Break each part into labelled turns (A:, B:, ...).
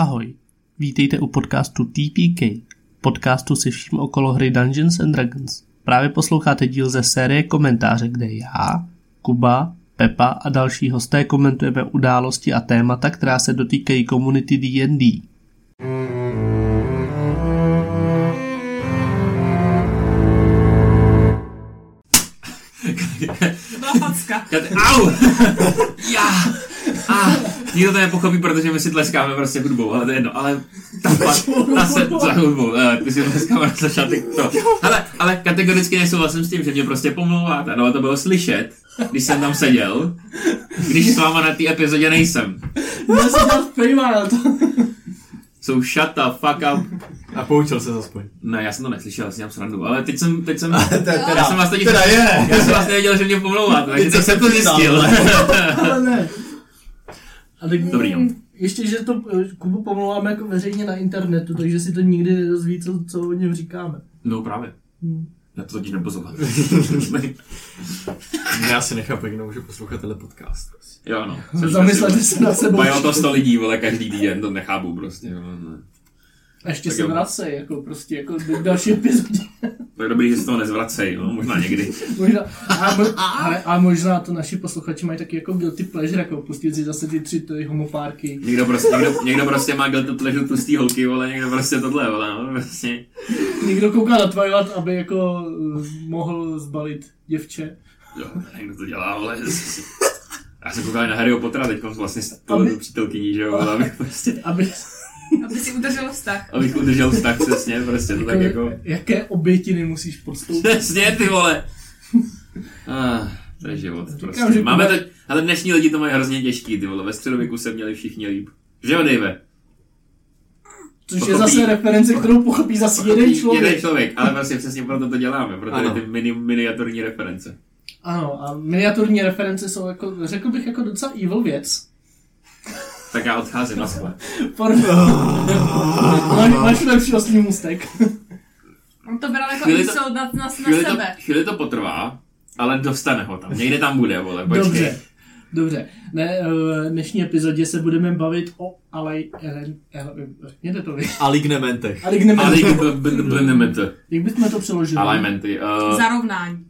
A: Ahoj, vítejte u podcastu TPK, podcastu se vším okolo hry Dungeons and Dragons. Právě posloucháte díl ze série komentáře, kde já, Kuba, Pepa a další hosté komentujeme události a témata, která se dotýkají komunity D&D.
B: Byla facka.
C: Au! Já! A, nikdo to nepochopí, protože my si tleskáme prostě hudbou, ale to je jedno, ale ta, ta se za hudbou, eh, ty si tleskáme na začátek to. Ale, ale kategoricky nesouhlasím s tím, že mě prostě pomlouváte, no to bylo slyšet, když jsem tam seděl, když s váma na té epizodě nejsem.
D: Já jsem tam fejmal to.
C: So shut the fuck up.
E: A poučil se aspoň.
C: Ne, já jsem to neslyšel, já si dělám srandu, ale teď jsem, teď jsem,
E: teda,
C: já jsem vlastně
E: teda je.
C: já jsem vlastně věděl, že mě pomlouváte, takže
E: Teď
C: teď
E: jsem
C: jsem to zjistil.
D: Ale ne. A tak
C: Dobrý, no.
D: Ještě, že to eh, Kubu pomlouváme jako veřejně na internetu, takže si to nikdy nedozví, co, co o něm říkáme.
C: No právě.
D: Hmm.
C: Já to totiž neposlouchám.
E: Já si nechápu, jak nemůžu poslouchat tenhle podcast. Prostě.
C: jo, no.
D: Zamyslete se na sebou.
C: Mají o to 100 lidí, vole, každý týden, to nechápu prostě. No, no.
D: A ještě
C: Tak
D: se
C: jo.
D: vracej, jako prostě, jako v další epizodě.
C: Tak dobrý, že se toho nezvracej, no, možná někdy.
D: možná, a, mo, ale, a možná to naši posluchači mají taky jako guilty pleasure, jako pustit si zase ty tři ty homopárky.
C: Někdo prostě, někdo, někdo prostě má guilty pleasure tlustý holky, vole, někdo prostě tohle, vole, no, prostě.
D: Někdo kouká na Twilight, aby jako uh, mohl zbalit děvče.
C: Jo, někdo to dělá, vole. Já jsem koukal na Harryho Pottera teď vlastně s tou
D: Aby-
C: přítelkyní, že jo, abych prostě,
D: Aby,
B: Aby si udržel vztah.
C: abych udržel vztah přesně, prostě to tak jako,
D: Jaké obětiny musíš podstoupit?
C: přesně ty vole. Ah, to je život,
D: Říkám,
C: prostě.
D: že
C: Máme to, ale dnešní lidi to mají hrozně těžký, ty vole, ve středověku se měli všichni líp. Že jo, Dave?
D: Což je
C: Pochopí-
D: zase reference, kterou pochopí zase jeden člověk.
C: Jeden člověk, ale vlastně přesně proto to děláme, proto
E: Ano.
C: ty mini, miniaturní reference.
D: Ano, a miniaturní reference jsou jako, řekl bych, jako docela evil věc.
C: Tak já odcházím na.
D: Por... máš, lepší oslý můstek.
B: On to bral jako
C: Chvíli to-
B: insult na, na, na
C: Chvíli to,
B: sebe.
C: chvíli to potrvá, ale dostane ho tam. Někde tam bude, vole, počkej.
D: Dobře. Dobře. Ne, v dnešní epizodě se budeme bavit o alej... Elen, ele, řekněte to vy.
E: Alignementech.
C: Blinementy.
D: Jak bychom to přeložili?
C: Alignmenty. Uh,
B: Zarovnání.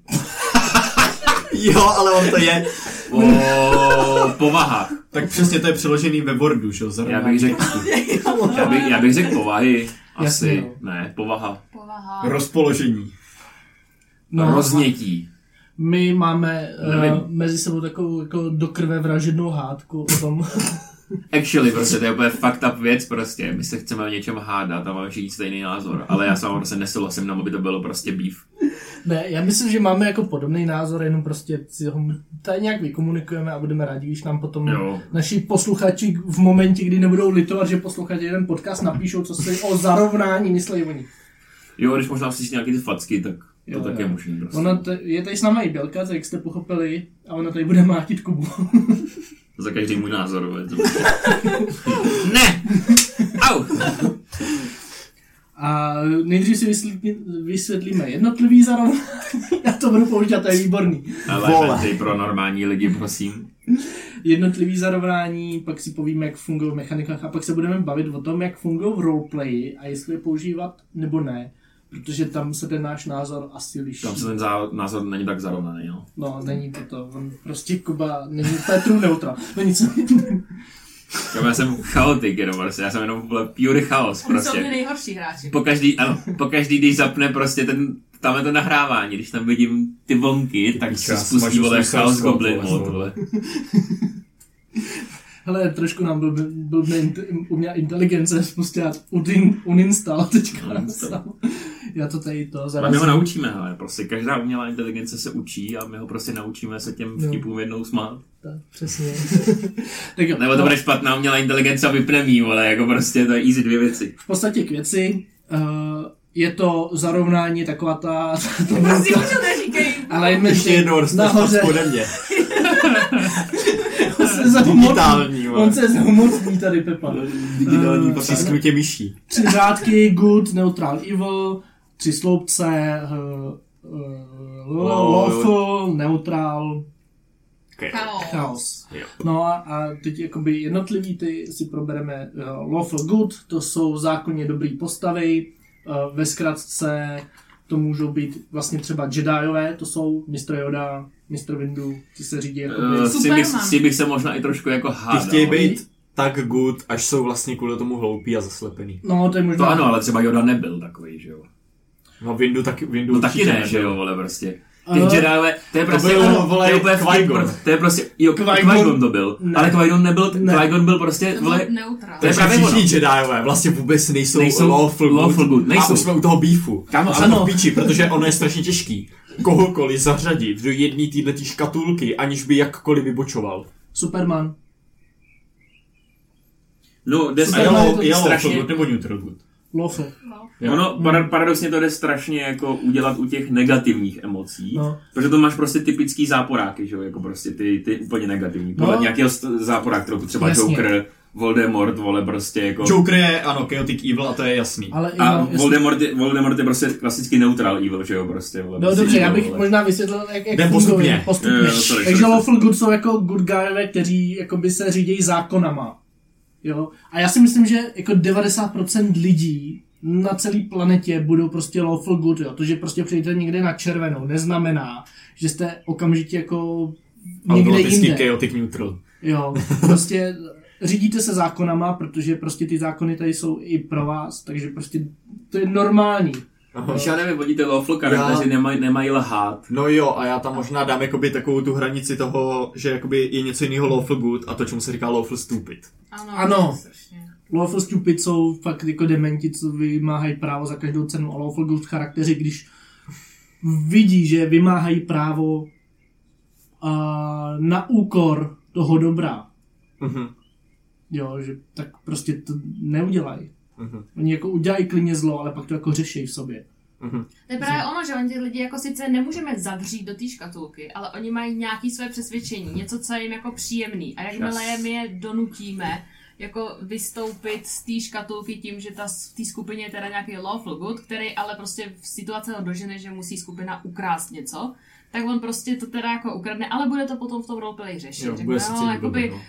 E: Jo, ale on to je.
C: o povahách.
E: Tak přesně to je přeložený ve Wordu, že jo?
C: Já bych řekl, já bych, já bych řekl povahy. Asi.
D: Jasně, no.
C: Ne, povaha.
B: Povaha.
E: Rozpoložení.
C: No, Roznětí.
D: My máme
C: Nevím.
D: uh, mezi sebou takovou jako do krve vražednou hádku o tom.
C: Actually, prostě to je úplně fucked up věc prostě. My se chceme o něčem hádat a máme všichni stejný názor. Ale já s vámi prostě nesouhlasím, no, aby to bylo prostě beef.
D: ne, já myslím, že máme jako podobný názor, jenom prostě si ho tady nějak vykomunikujeme a budeme rádi, když nám potom
C: Jo.
D: naši posluchači v momentě, kdy nebudou litovat, že poslouchají jeden podcast, napíšou, co si o zarovnání myslí oni.
C: Jo, když možná slyšíš nějaký ty facky, tak to
D: Jo,
C: tak
D: jo.
C: je možný prostě.
D: Ona t- je tady s náma i Bělka, tak jak jste pochopili, a ona tady bude mátit Kubu.
C: Za každý můj názor, ne! Au!
D: A nejdřív si vysvětlí, vysvětlíme jednotlivý zarovnání. Já to budu používat, to je výborný.
C: Ale ty pro normální lidi, prosím.
D: Jednotlivý zarovnání, pak si povíme, jak fungují v mechanikách a pak se budeme bavit o tom, jak fungují v roleplayi a jestli je používat nebo ne. Protože tam se ten náš názor asi liší.
C: Tam se ten zá- názor není tak zarovnaný, no.
D: No, není to to. On prostě Kuba není Petru neutral. No nic.
C: Já, já jsem chaotik jenom prostě, já jsem jenom vole, pure chaos
B: Oni jsou
C: prostě.
B: nejhorší hráči.
C: Po každý, ano, po každý, když zapne prostě ten, tam je to nahrávání, když tam vidím ty vonky, tak se spustí
E: máš
C: vole chaos goblin
E: vole,
C: mod,
E: vole.
D: Hele, trošku nám byl, byl u mě inteligence spustila un, uninstall teďka.
C: Uninstall.
D: Já to tady to
C: Ale my
D: zarazím.
C: ho naučíme, ale prostě každá umělá inteligence se učí a my ho prostě naučíme se těm
D: No.
C: vtipům jednou smát.
D: Tak, přesně. tak jo,
C: Nebo to
D: no,
C: bude špatná umělá inteligence a vypne mý, vole, jako prostě to je easy dvě věci.
D: v podstatě k věci. Uh, je to zarovnání taková ta... ta
B: Prosím, už to neříkej.
D: ale
E: Ještě jednou
D: nahoře.
E: ode mě. Digitální, vole.
D: On se zahumotní tady, Pepa.
E: Digitální
D: Eh,
E: potisknutě myší.
D: Tři řádky, good, neutral, evil, tři sloupce, uh, uh, lawful, neutral,
B: Chaos.
D: chaos.
E: Jo.
D: No a, a teď jakoby jednotlivý ty si probereme uh, lawful good, to jsou zákonně dobrý postavy, uh, ve zkratce to můžou být vlastně třeba Jediové, to jsou Mr. Yoda, Mr. Windu, ty se řídí jakoby...
C: Uh, s, tím bych,
B: Superman.
C: s tím bych se možná i trošku jako
E: Ty
C: hádal.
E: chtějí být tak good, až jsou vlastně kvůli tomu hloupí a zaslepený.
D: No, to je možná...
C: To ano, ale třeba Yoda nebyl takový, že jo.
E: No Windu taky, Windu
C: No taky ne, že jo,
E: nebyl.
C: vole, prostě. Ty Jediové, to je prostě,
E: bylo,
C: ano,
E: vole,
C: to je úplně
E: Qui-Gon.
C: to je prostě, jo,
D: Qui-Gon-
C: to byl,
D: Ne.
C: ale Qui-Gon nebyl,
D: Ne.
C: Qui-Gon byl prostě,
B: To
C: vole,
B: neutrál.
C: To je právě
E: všichni Jediové vlastně vůbec nejsou,
C: Nejsou
E: lawful, good.
C: lawful good, nejsou.
E: A už jsme u toho beefu.
C: Kámo,
E: a
C: ale-
E: jsme to v píči, protože ono je strašně těžký kohokoliv zařadit do jedné této škatulky, aniž by jakkoliv vybočoval.
D: Superman.
C: no, jde
D: Superman
E: je,
D: je to
E: je
C: strašně-
E: good nebo good?
D: Lawful.
E: Jo.
C: Ono para- paradoxně to jde strašně jako udělat u těch negativních emocí,
D: No.
C: protože to máš prostě typický záporáky, že jo, jako prostě ty, ty úplně negativní. Podle
D: No.
C: nějakého st- záporáku, kterou třeba
D: Jasně.
C: Joker, Voldemort, vole prostě jako...
E: Joker je, ano, chaotic evil a to je jasný.
D: Ale
C: A
D: no, jestli-
C: Voldemort je, Voldemort je prostě klasický neutral evil, že jo, prostě. Vole,
D: No
C: prostě
D: dobře, já bych
C: vole.
D: možná vysvětlil, jak, jak
E: Jdem postupně.
D: postupně.
C: Jo, jo, sorry,
D: Takže
C: sorry.
D: lawful good jsou jako good guyové, kteří jakoby se řídí zákonama. Jo? A já si myslím, že jako 90% lidí na celé planetě budou prostě lawful good, jo. To, že prostě přijdete někde na červenou, neznamená, že jste okamžitě jako někde jinde.
E: chaotic neutral.
D: Jo, prostě řídíte se zákonama, protože prostě ty zákony tady jsou i pro vás, takže prostě to je normální.
E: Aha.
C: Když já nevím, vodíte lawful charakteři
E: Já-
C: nemají, nemají lhát.
E: No jo, a já tam možná dám jakoby takovou tu hranici toho, že jakoby je něco jiného lawful good a to, čemu se říká lawful stupid.
B: Ano.
D: Ano. Lawful stupid jsou fakt jako dementi, co vymáhají právo za každou cenu a lawful good charakteři, když vidí, že vymáhají právo a na úkor toho dobra,
E: Mhm.
D: jo, že tak prostě to neudělají.
E: Mhm.
D: Oni jako udělají klidně zlo, ale pak to jako řeší v sobě.
E: Mhm.
B: To je právě ono, že oni ty lidi jako sice nemůžeme zavřít do té škatulky, ale oni mají nějaké své přesvědčení, něco, co je jim jako příjemný. A jakmile
C: Yes.
B: my je donutíme jako vystoupit z té škatulky tím, že ta, v té skupině je teda nějaký lawful good, který ale prostě v situaci ho dožene, že musí skupina ukrást něco, tak on prostě to teda jako ukradne, ale bude to potom v tom roleplay řešit.
E: Jo,
B: Řekne, no,
E: cítit
B: jakoby,
E: no.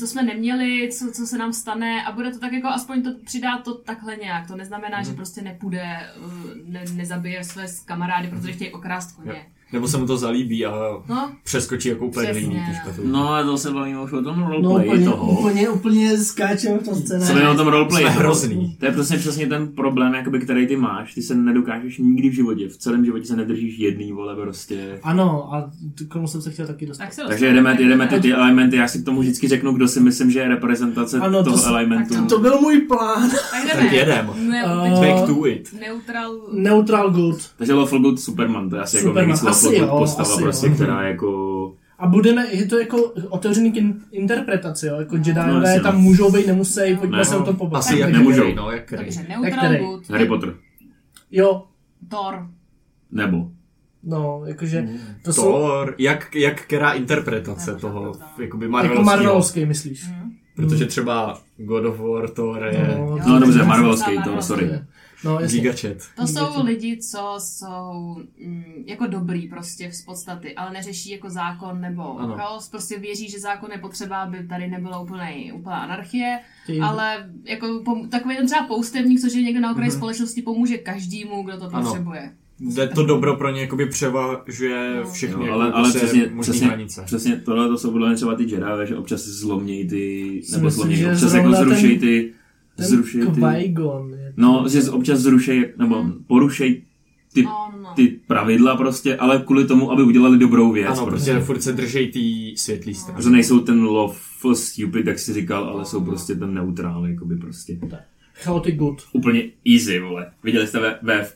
B: To jsme neměli, co, co se nám stane a bude to tak jako aspoň to přidá to takhle nějak. To neznamená,
E: Mhm.
B: že prostě nepůjde, uh, ne, nezabije své kamarády,
E: Mhm.
B: protože chtějí okrást koně.
E: Nebo se mu to zalíbí a
B: No,
E: přeskočí jako úplně
B: Přesně.
E: jiný.
C: No ale to se bavíme už o tom
D: No
C: roleplay
D: úplně,
C: toho.
D: úplně, úplně skáčeme v tom scénáři.
C: bavíme o tom roleplay.
E: Jsme
C: toho.
E: hrozný.
C: To je prostě přesně ten problém, jakoby, který ty máš. Ty se nedokážeš nikdy v životě, v celém životě se nedržíš jedný, vole, prostě.
D: Ano, a k tomu jsem se chtěl taky dostat.
B: tak se
C: Takže jedeme, jedeme ty, ty elementy, já si k tomu vždycky řeknu, kdo si myslím, že je reprezentace
D: Ano, to
C: toho
D: s-
C: elementu.
B: tak
D: To byl můj plán.
B: Tak jdeme.
E: Tak jedem.
B: Ne,
D: Uh,
E: to it.
B: neutral...
D: Neutral good.
C: Takže Lawful Good Superman, to je asi jako
D: Superman,
C: Lawful
D: asi
C: Good
D: jo,
C: postava,
D: asi
C: prostě,
D: jo.
C: která jako...
D: A budeme, je to jako otevřený k in, interpretaci, jo? Jako Jediové
C: No, jasně, no.
D: tam můžou být, nemusí, pojďme
C: Ne,
D: se o
C: no,
D: tom pobavit.
E: Asi jak
C: Nemůžou.
E: no, jak.
B: Dobře,
D: Jak
B: neutral good.
C: Harry Potter.
D: Jo,
B: Thor.
C: Nebo.
D: no, jakože to jsou
E: Thor, jak, jak která interpretace
B: Nebo
E: toho, jakoby
D: jako
E: Marvelovského.
D: Marvelovský, myslíš?
B: Mhm.
E: Protože třeba God of War, Thor je
D: No,
C: No dobře, Marvelovský, to, sorry.
D: No.
E: Gigachat.
B: To jsou lidi, co jsou mm, jako dobrý prostě z podstaty, ale neřeší jako zákon nebo
E: Ano.
B: chaos, prostě věří, že zákon je potřeba, aby tady nebyla úplnej, úplná anarchie,
D: Chtějí-
B: ale jako pom- takový ten třeba poustevník, což je někde na okraji
E: Mhm.
B: společnosti, pomůže každému, kdo to
E: Ano.
B: potřebuje.
E: Jde to dobro pro ně jakoby převažuje
B: No.
E: všechny jako
C: ale, ale
E: prostě
C: přesně, přesně,
E: hranice.
C: přesně tohle to jsou podle mě třeba ty Jedi, že občas zlomějí ty, nebo
D: že
C: občas jako zrušejí ty,
D: Ten
C: zrušejí ty, no, že občas zrušejí, nebo porušejí ty,
B: No, no.
C: ty pravidla prostě, ale kvůli tomu, aby udělali dobrou věc
E: Ano,
C: prostě.
E: protože furt se držej tý světlý strany.
C: Protože nejsou ten lawful stupid, jak jsi říkal, ale jsou prostě ten neutrál, jakoby prostě.
D: chaotic good.
C: Úplně easy, vole. Viděli jste ve, ve,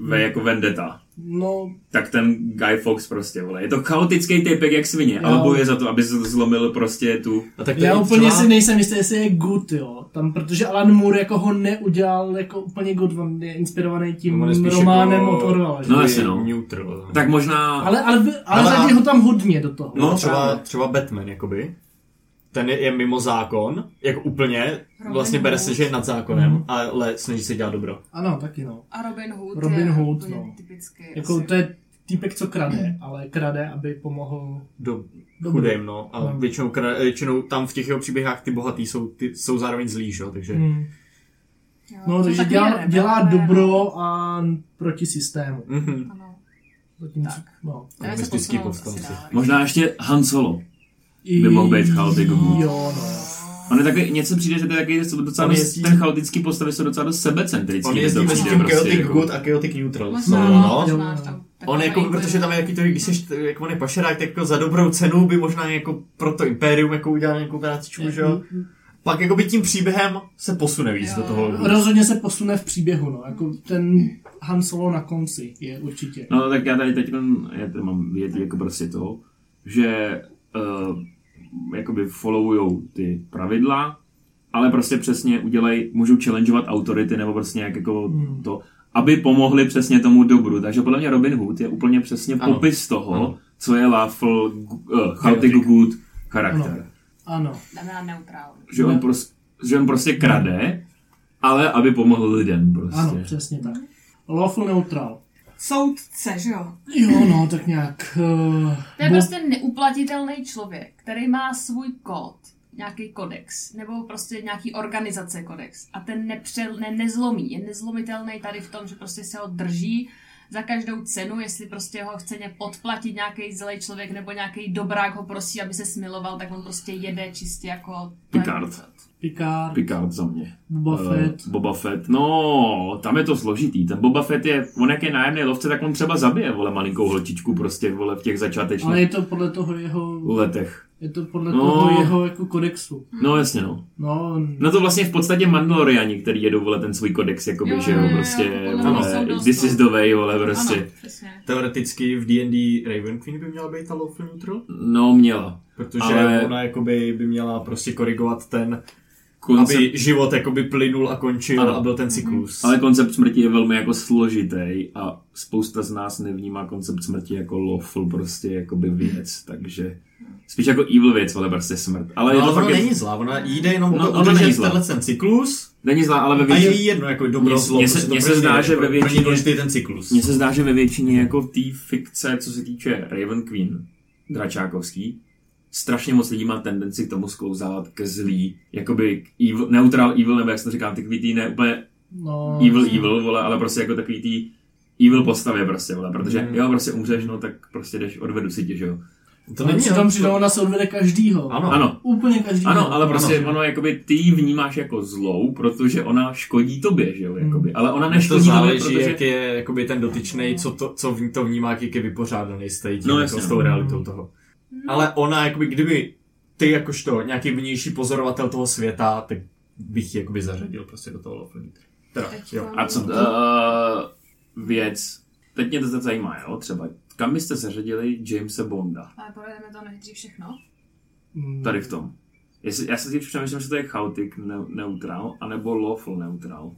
C: ve jako Vendetta.
D: No,
C: Tak ten Guy Fox prostě, vole. Je to chaotický typek jak svině,
D: Jo.
C: ale bojuje za to, aby z- zlomil prostě tu...
E: A tak to
D: já
E: je
D: úplně
E: třeba-
D: si nejsem jistý, jestli je good, jo. Tam, protože Alan Moore jako ho neudělal jako úplně good, on je inspirovaný tím
E: On je spíš
D: románem
E: jako-
D: od Orwella, že?
C: No, jasně, no.
E: Neutral.
C: Tak možná...
D: Ale, ale, ale, ale
E: Ale-
D: ho tam hodně do toho.
E: No, třeba,
D: právě.
E: třeba Batman, jakoby. Ten je, je mimo zákon, jako úplně,
B: Robin
E: vlastně bere
B: Hood.
E: se, že je nad zákonem,
D: Mhm.
E: ale snaží se dělat dobro.
D: Ano, taky no.
B: A Robin Hood
D: Robin
B: je
D: Hood, no.
B: typický.
D: Jako
B: asi.
D: to je týpek, co krade, ale krade, aby pomohl
E: Do,
D: Dobře.
E: chudým, no. A
D: No.
E: většinou, kra- většinou tam v těch jeho příběhách ty bohatý jsou, ty, jsou zároveň zlí, že jo, takže...
D: Hmm.
B: Jo,
D: No,
B: to
D: takže dělá,
B: rebelové,
D: dělá
B: no.
D: dobro a proti systému.
E: Mhm.
B: Ano.
D: Zatímco,
B: Tak.
D: no.
B: Asi
E: povstalci.
C: Možná ještě Han Solo. By mohl být chaotik good.
D: Jo, no.
C: On je taky, něco přijde, že to je taky docela
E: On
C: dost,
E: jezdí-
C: ten chaotický postavy jsou docela dost sebecentrický.
E: On jezdí
C: to
E: mezi tím
C: prostě
E: chaotic
C: jako-
E: good a chaotic neutral.
B: Možná,
E: Jsou, no.
B: možná, že tam
E: On
B: takový
E: jako, protože tam je jaký to, když jsi, jak on je pašerák, tak jako za dobrou cenu by možná jako pro to impérium jako udělal nějakou prácičku, že jo? Pak jako by tím příběhem se posune víc
B: Jo,
E: do toho.
B: jo.
D: Rozhodně se posune v příběhu, no. Jako ten Han Solo na konci je určitě.
C: No tak já tady teď já tady mám vědět jako prostě to, že uh, jakoby followujou ty pravidla, ale prostě přesně udělej, můžou challengeovat autority nebo prostě nějak jako
D: Hmm.
C: to, aby pomohli přesně tomu dobru. Takže podle mě Robin Hood je úplně přesně
E: Ano.
C: popis toho,
E: Ano.
C: co je lawful, uh, chaotic
E: Chaotic.
C: good charakter.
D: Ano.
B: Neutrál.
C: Že, on prostě, že on prostě krade, ale aby pomohl lidem prostě.
D: Ano, přesně tak. Lawful neutral.
B: Soudce, že jo?
D: Jo, no, tak nějak... Uh,
B: To je prostě neuplatitelný člověk, který má svůj kód, nějaký kodex, nebo prostě nějaký organizace kodex a ten nepřel, ne, nezlomí, je nezlomitelný tady v tom, že prostě se ho drží za každou cenu, jestli prostě ho chce ně podplatit nějaký zlej člověk nebo nějaký dobrák ho prosí, aby se smiloval, tak on prostě jede čistě jako...
C: Picard.
D: Picard,
C: Picard za mě.
D: Boba
C: Eh,
D: Fett.
C: Boba Fett, no, tam je to složitý. Ten Boba Fett je, on jak je nájemný lovce, tak on třeba zabije, vole, malinkou holčičku prostě, vole, v těch začátečních
D: Ale je to podle toho jeho...
C: letech.
D: Je to podle
C: No.
D: toho jeho jako kodexu.
C: No jasně, no.
D: No,
C: No to vlastně v podstatě Mandaloriani, který jedou, vole, ten svůj kodex, jakoby,
B: Jo,
C: že
B: jo,
C: jo,
B: jo,
C: prostě,
B: jo,
C: vole, this
B: no.
C: is the way, vole, prostě.
B: Ano, přesně.
E: Teoreticky v D&D Raven Queen by měla být ta lawful neutral,
C: No, měla.
E: protože
C: Ale-
E: ona jakoby by měla prostě korigovat ten,
C: Koncept,
E: aby život jakoby plynul a končil
C: Ano.
E: a byl ten cyklus.
C: ale koncept smrti je velmi jako složitý a spousta z nás nevnímá koncept smrti jako lawful prostě jakoby věc, takže spíš jako evil věc, ale prostě smrt. Ale
E: No,
C: je to
E: ale
C: fakt
E: ona
C: je-
E: není zlá, ona jde jenom
C: No, ona není zlá.
E: tenhle ten cyklus
C: Není zlá, ale ve
E: a
C: většině...
E: je jí jedno jako dobro zlo.
C: mně se-
E: prostě
C: se zdá, že
E: jako
C: ve
E: ní
C: většině-
E: důležitý je ten cyklus.
C: Mně se zdá, že ve většině jako té fikce, co se týče Raven Queen, Dračákovský, strašně moc lidí má tendenci k tomu sklouzávat ke zlý, jakoby k evil, neutral evil, nebo jak se to říká, takový tý ne úplně
D: no...
C: evil evil, vole, ale prostě jako takový tý evil postavě prostě, vole, protože
E: Mm.
C: jo, prostě umřeš, no tak prostě jdeš, odvedu si tě, že jo.
E: To není
D: přitom přitom ona se odvede každýho.
E: Ano.
C: Ano,
D: Úplně každýho.
C: ano, ale prostě
E: Ano.
C: ono, jakoby ty ji vnímáš jako zlou, protože ona škodí tobě, že jo, jakoby, ale ona
E: To
C: neškodí tobě,
E: záleží,
C: protože...
E: jak je jakoby ten dotyčný, co to, co v- to vnímá, jak je vypořádaný s, tím,
C: No,
E: no,
C: jasně,
E: jako, s
C: no.
E: tou realitou toho. Ale ona, jakoby, kdyby ty jakožto nějaký vnější pozorovatel toho světa, tak bych ji jakoby zařadil prostě do toho Lawful Neutral. Teda, jo.
B: to-
C: A co, uh, věc, teď mě to zajímá, jo, třeba, kam byste zařadili Jamesa Bonda,
B: Ale projedeme to nejdřív všechno.
D: Mm,
C: tady v tom? Jestli, já si teď přemýšlím, že to je chaotic ne, neutral, anebo lawful neutral.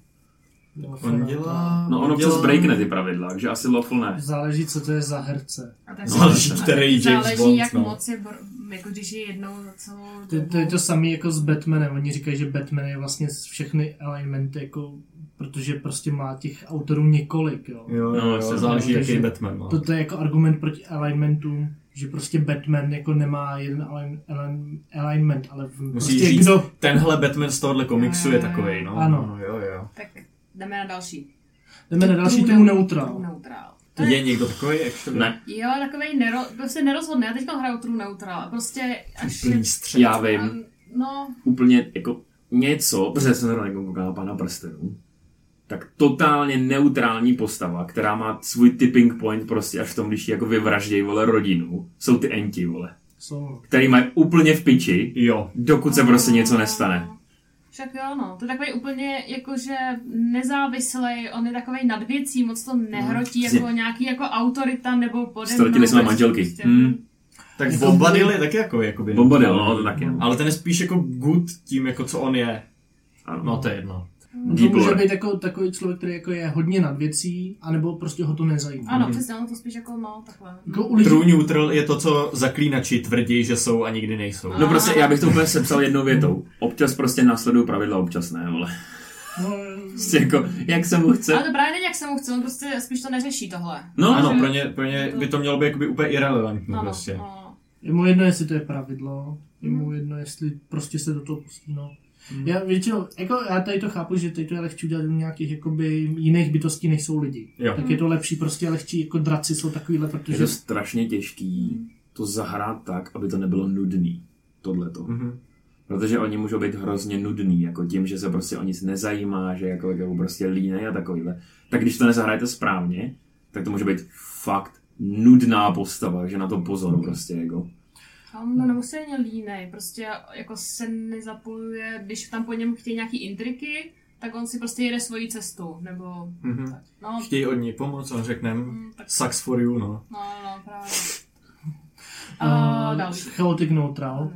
D: No,
E: On dělá...
C: No ono
E: dělá...
C: přes breakne ty pravidla, takže asi lawful ne.
D: Záleží, co to je za herce.
B: A tak
C: No,
E: záleží, který James
B: záleží,
E: Bond,
B: jak
E: no.
B: moc je, br- jako když je jednou za celou
D: To, to je to samé jako s Batmanem. Oni říkají, že Batman je vlastně z všechny alignmenty, jako, protože prostě má těch autorů několik. Jo.
E: Jo,
C: No,
E: jo, jo,
C: jasně,
E: záleží,
D: no,
E: jaký Batman má.
D: To, to je jako argument proti alignmentům, že prostě Batman jako nemá jeden align, align, alignment, ale prostě
E: říct,
D: kdo...
E: tenhle Batman z tohohle komiksu je takovej, no.
D: Ano.
E: no jo, jo.
B: Tak jdeme na další.
D: Jdeme na další
B: True
D: true
B: neu-
D: neutral.
B: True neutral.
E: To je někdo takový, actually?
C: Ne,
B: Jo, takový nero, prostě nerozhodný. Já teď hraju True neutral. Prostě až...
E: Úplný střed.
C: já vím,
B: No,
C: úplně jako něco, protože jsem zrovna jako koukal na Pána prstenů, tak totálně neutrální postava, která má svůj tipping point prostě až v tom, když jako vyvraždějí, vole, rodinu, jsou ty enti, vole,
D: So,
C: který mají úplně v piči,
E: Jo.
C: dokud se prostě něco nestane.
B: Však jo, no. To je takový úplně jakože nezávislý, on je takový nad věcí, moc to nehrotí
C: Přesně.
B: jako nějaký jako autorita nebo pode
C: Ztratili jsme manželky.
B: Prostě,
C: Hmm.
E: Tak
D: Jako
E: Bombadil je taky jako, jakoby.
C: Bombadil, no, to taky, no.
E: Ale ten je spíš jako good tím, jako co on je.
C: Ano.
E: No to je jedno.
D: To
C: Deep
D: může být jako takový člověk, který jako je hodně nad věcí, anebo prostě ho to nezajímá.
B: Ano, přesně, ono to spíš jako no, takhle.
D: Jako u lidí,
E: True neutral je to, co zaklínači tvrdí, že jsou a nikdy nejsou.
C: No prostě já bych to úplně sepsal jednou větou. Občas prostě následují pravidla, občas ne, vole.
D: No,
C: Prostě jako, jak se mu chce.
B: Ale to právě není, jak se mu chce, on prostě spíš to neřeší tohle.
C: No,
E: Ano,
B: že-
E: pro ně, pro ně by to mělo být jakoby úplně irrelevantní
B: Ano,
E: prostě.
B: ano.
D: je mu jedno, jestli to je pravidlo, je mu jedno, jestli prostě se do toho pustí, no. Já většinou, jako já tady to chápu, že tady to je lehčí udělat u nějakých jakoby jiných bytostí, než jsou lidi.
E: Jo.
D: Tak je to lepší, prostě lehčí, jako draci jsou takovýhle,
C: je
D: protože
C: to strašně těžký to zahrát tak, aby to nebylo nudný. Tohleto.
E: Mhm.
C: Protože oni můžou být hrozně nudný, jako tím, že se prostě o nic nezajímá, že jako, jako prostě línej a takovýhle. Tak když to nezahrajete správně, tak to může být fakt nudná postava, že na to pozor prostě jako.
B: On to nemusí ani línej, prostě jako se nezapojuje, když tam po něm chtějí nějaký intriky, tak on si prostě jede svoji cestu, nebo...
E: Mhm.
B: No,
E: Chtějí od ní pomoc, on řekne,
B: mm, tak,
E: sucks for you, no.
B: no, no, právě.
D: a
B: A další.
D: chaotic neutral.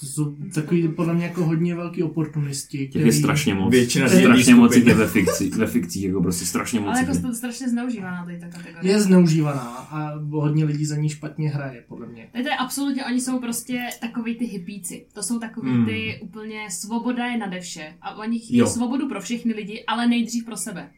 D: To jsou takový podle mě jako hodně velký oportunisti,
C: Těch je strašně moc.
E: Většina
C: Strašně
E: lidí
C: moc je ve fikci, ve fikcích, jako prostě strašně moc.
B: Ale jako
C: je.
B: to strašně zneužívaná tady ta kategorie.
D: je zneužívaná a hodně lidí za ní špatně hraje, podle mě.
B: Tady to je absolutně, oni jsou prostě takový ty hippíci. To jsou takový
E: Hmm.
B: ty úplně, svoboda je nade vše. A oni chtějí svobodu pro všechny lidi, ale nejdřív pro sebe.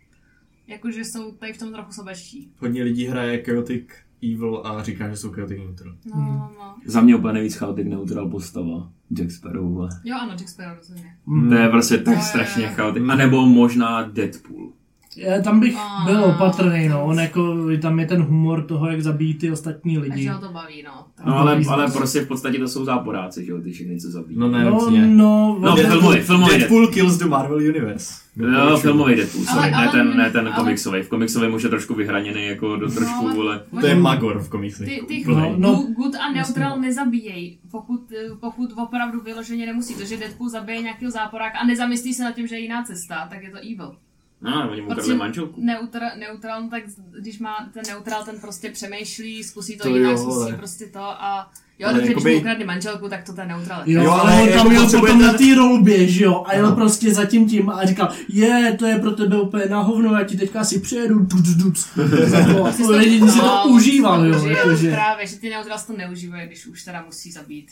B: Jakože jsou tady v tom trochu sobečtí.
E: Hodně lidí hraje Chaotic Evil a říká, že jsou Chaotic Neutral.
B: No,
D: Hmm.
B: no, no.
C: Za mě úplně nejvíc chaotic neutral postava. Jack Sparrow.
B: Jo, ano, Jack Sparrow rozhodně.
C: To je prostě tak
B: jo,
C: strašně chaotic. A nebo možná Deadpool.
D: Já, tam bych
B: A-
D: byl opatrný, no. On jako, tam je ten humor toho, jak zabíjí ty ostatní lidi.
B: Takže ho to baví, no. Tak.
C: No ale, ale prostě v podstatě to jsou záporáci, že jo, ty všechny, co zabíjí.
E: No ne,
D: No, no,
C: No,
D: on-
C: filmový, filmový
E: Deadpool kills the Marvel Universe.
C: No, filmový Deadpool, sorry,
B: Ale- ale-
C: ne ten, ne ten
B: ale-
C: komiksový. V komiksovém už je trošku vyhraněný jako do trošku,
B: ale-
C: vole.
E: To je Magor v komiksech.
B: Ty, ty
D: No,
B: no,
D: no,
B: no, good a neutral
D: jasně.
B: nezabíjejí, pokud, eh, pokud opravdu vyloženě nemusí. To, že Deadpool zabije nějakého záporáka a nezamyslí se nad tím, že je jiná cesta, tak je to evil.
C: No, oni mu ukradli manželku.
B: Neutra, neutral, no tak když má ten neutral, ten prostě přemýšlí, zkusí to,
E: To
B: jinak,
E: jo,
B: zkusí
E: ale-
B: prostě to a jo,
E: Ale
B: dobře,
E: jakoby-
B: když mu ukradli manželku, tak to ten neutral.
D: Jo,
E: Jo,
D: ale on
E: jako
D: tam jel potom
E: ten-
D: na té rolbě, že jo, a jel
E: Ano.
D: prostě za tím tím a říkal, je, to je pro tebe úplně na hovno, já ti teďka si přijedu, duc, duc. Lidi si to
B: No,
D: užíval, jo, jakože.
B: Právě, že ty neutral to neužívají, když už teda musí zabít.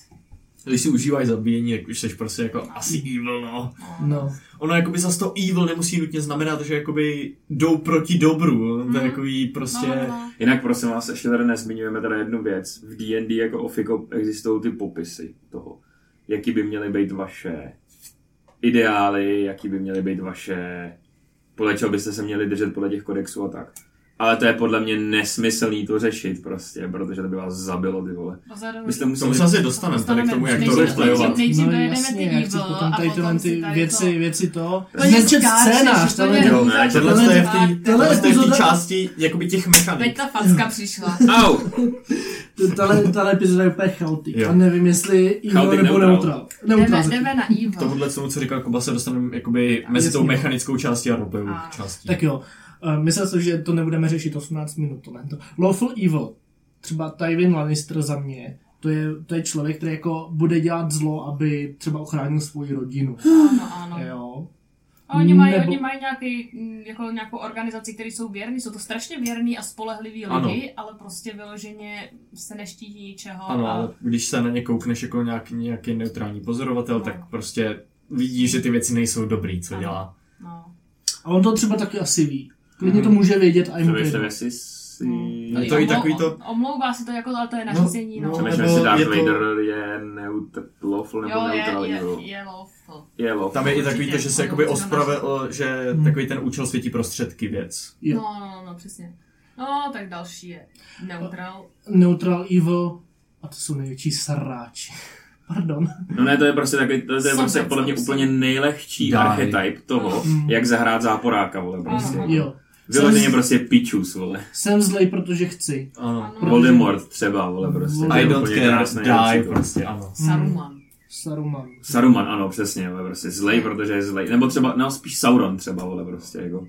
E: Když si užívají zabíjení, jak už jsi prostě jako asi evil, no.
D: No,
E: Ono jakoby zase to evil nemusí nutně znamenat, že jakoby jdou proti dobru. To je jakoby prostě...
B: No, no, no.
C: Jinak prosím vás, ještě tady nezmiňujeme teda jednu věc. V D&D jako ofiko existují ty popisy toho, jaký by měly být vaše ideály, jaký by měly být vaše, podle čeho byste se měli držet podle těch kodexů a tak. Ale to je podle mě nesmyslný to řešit prostě, protože to by vás zabilo ty vole. Vy jste
E: K tomu
C: museli...
E: se asi dostaneme, tady k tomu, jak to.
B: Nejdřív
D: no jasně, já chci potom
B: a
D: tady tyhle ty věci,
B: to...
D: věci to. Nečet scénář, tohle
E: tohle
D: tohle-
E: je v té
B: tak,
D: tohle-
E: tohle je v té části jakoby těch
B: Teď
E: mechanik.
B: ta facka přišla.
C: Au!
D: Tahle, tahle epizoda je úplně chaotik. A nevím, jestli
C: Chaotic
D: nebo
C: neutral.
D: neutral.
B: Jdeme, na evil.
E: Tohle, co co říkal Kuba, se dostaneme jakoby mezi tou mechanickou částí a roleplayovou
B: Ano.
E: částí.
D: Tak jo, myslel jsem, že to nebudeme řešit 18 minut. Tohle. To. Lawful Evil, třeba Tywin Lannister za mě, to je, to je člověk, který jako bude dělat zlo, aby třeba ochránil svoji rodinu.
B: Ano, ano.
D: Jo.
B: A oni mají,
D: Nebo-
B: oni mají nějaký, mm, jako nějakou organizaci, který jsou věrní, jsou to strašně věrní a spolehliví
E: Ano.
B: lidi, ale prostě vyloženě se neštídí ničeho.
E: Ano,
B: a...
E: ale když se na ně koukneš jako nějaký, nějaký neutrální pozorovatel,
B: No.
E: tak prostě vidíš, že ty věci nejsou dobrý, co
B: Ano.
E: dělá.
B: No.
D: A on to třeba taky asi ví. Klidně to
E: Mhm.
D: může vědět a jim to
C: jestli si...
E: A to je
B: Omlou-
E: takový to-
B: Omlouvá se to jako, ale to je nařízení, no.
E: no,
C: Přemýšlím,
E: nebo
C: jestli Darth
E: je to-
C: Vader je neutr... lawful nebo
B: Jo, je,
C: neutral
B: je,
C: evil.
B: je lawful.
C: Je lawful.
E: Tam je i takový to, že se jakoby
B: to
E: ospravil, že
D: Hmm.
E: takový ten účel světí prostředky věc.
D: Jo.
B: No, no, no, no, přesně. No, tak další je neutral.
D: Neutral Evil, a to jsou největší sráči. Pardon.
C: No ne, to je prostě takový, to je
B: Sobec,
C: prostě podle mě úplně nejlehčí
E: Die.
C: archetyp toho,
D: Mm.
C: jak zahrát záporáka, vole, prostě.
D: Jo.
C: Vyloženě
D: Jsem-
C: prostě pičus, vole.
D: Jsem zlej, protože chci.
E: Ano.
B: Ano.
C: Voldemort třeba, vole, prostě.
E: I don't care,
C: krásný
E: die, prostě, ano.
B: Saruman.
D: Saruman.
C: Saruman, ano, přesně, vole, prostě zlej, protože je zlej. Nebo třeba, no spíš Sauron třeba, vole, prostě, jako.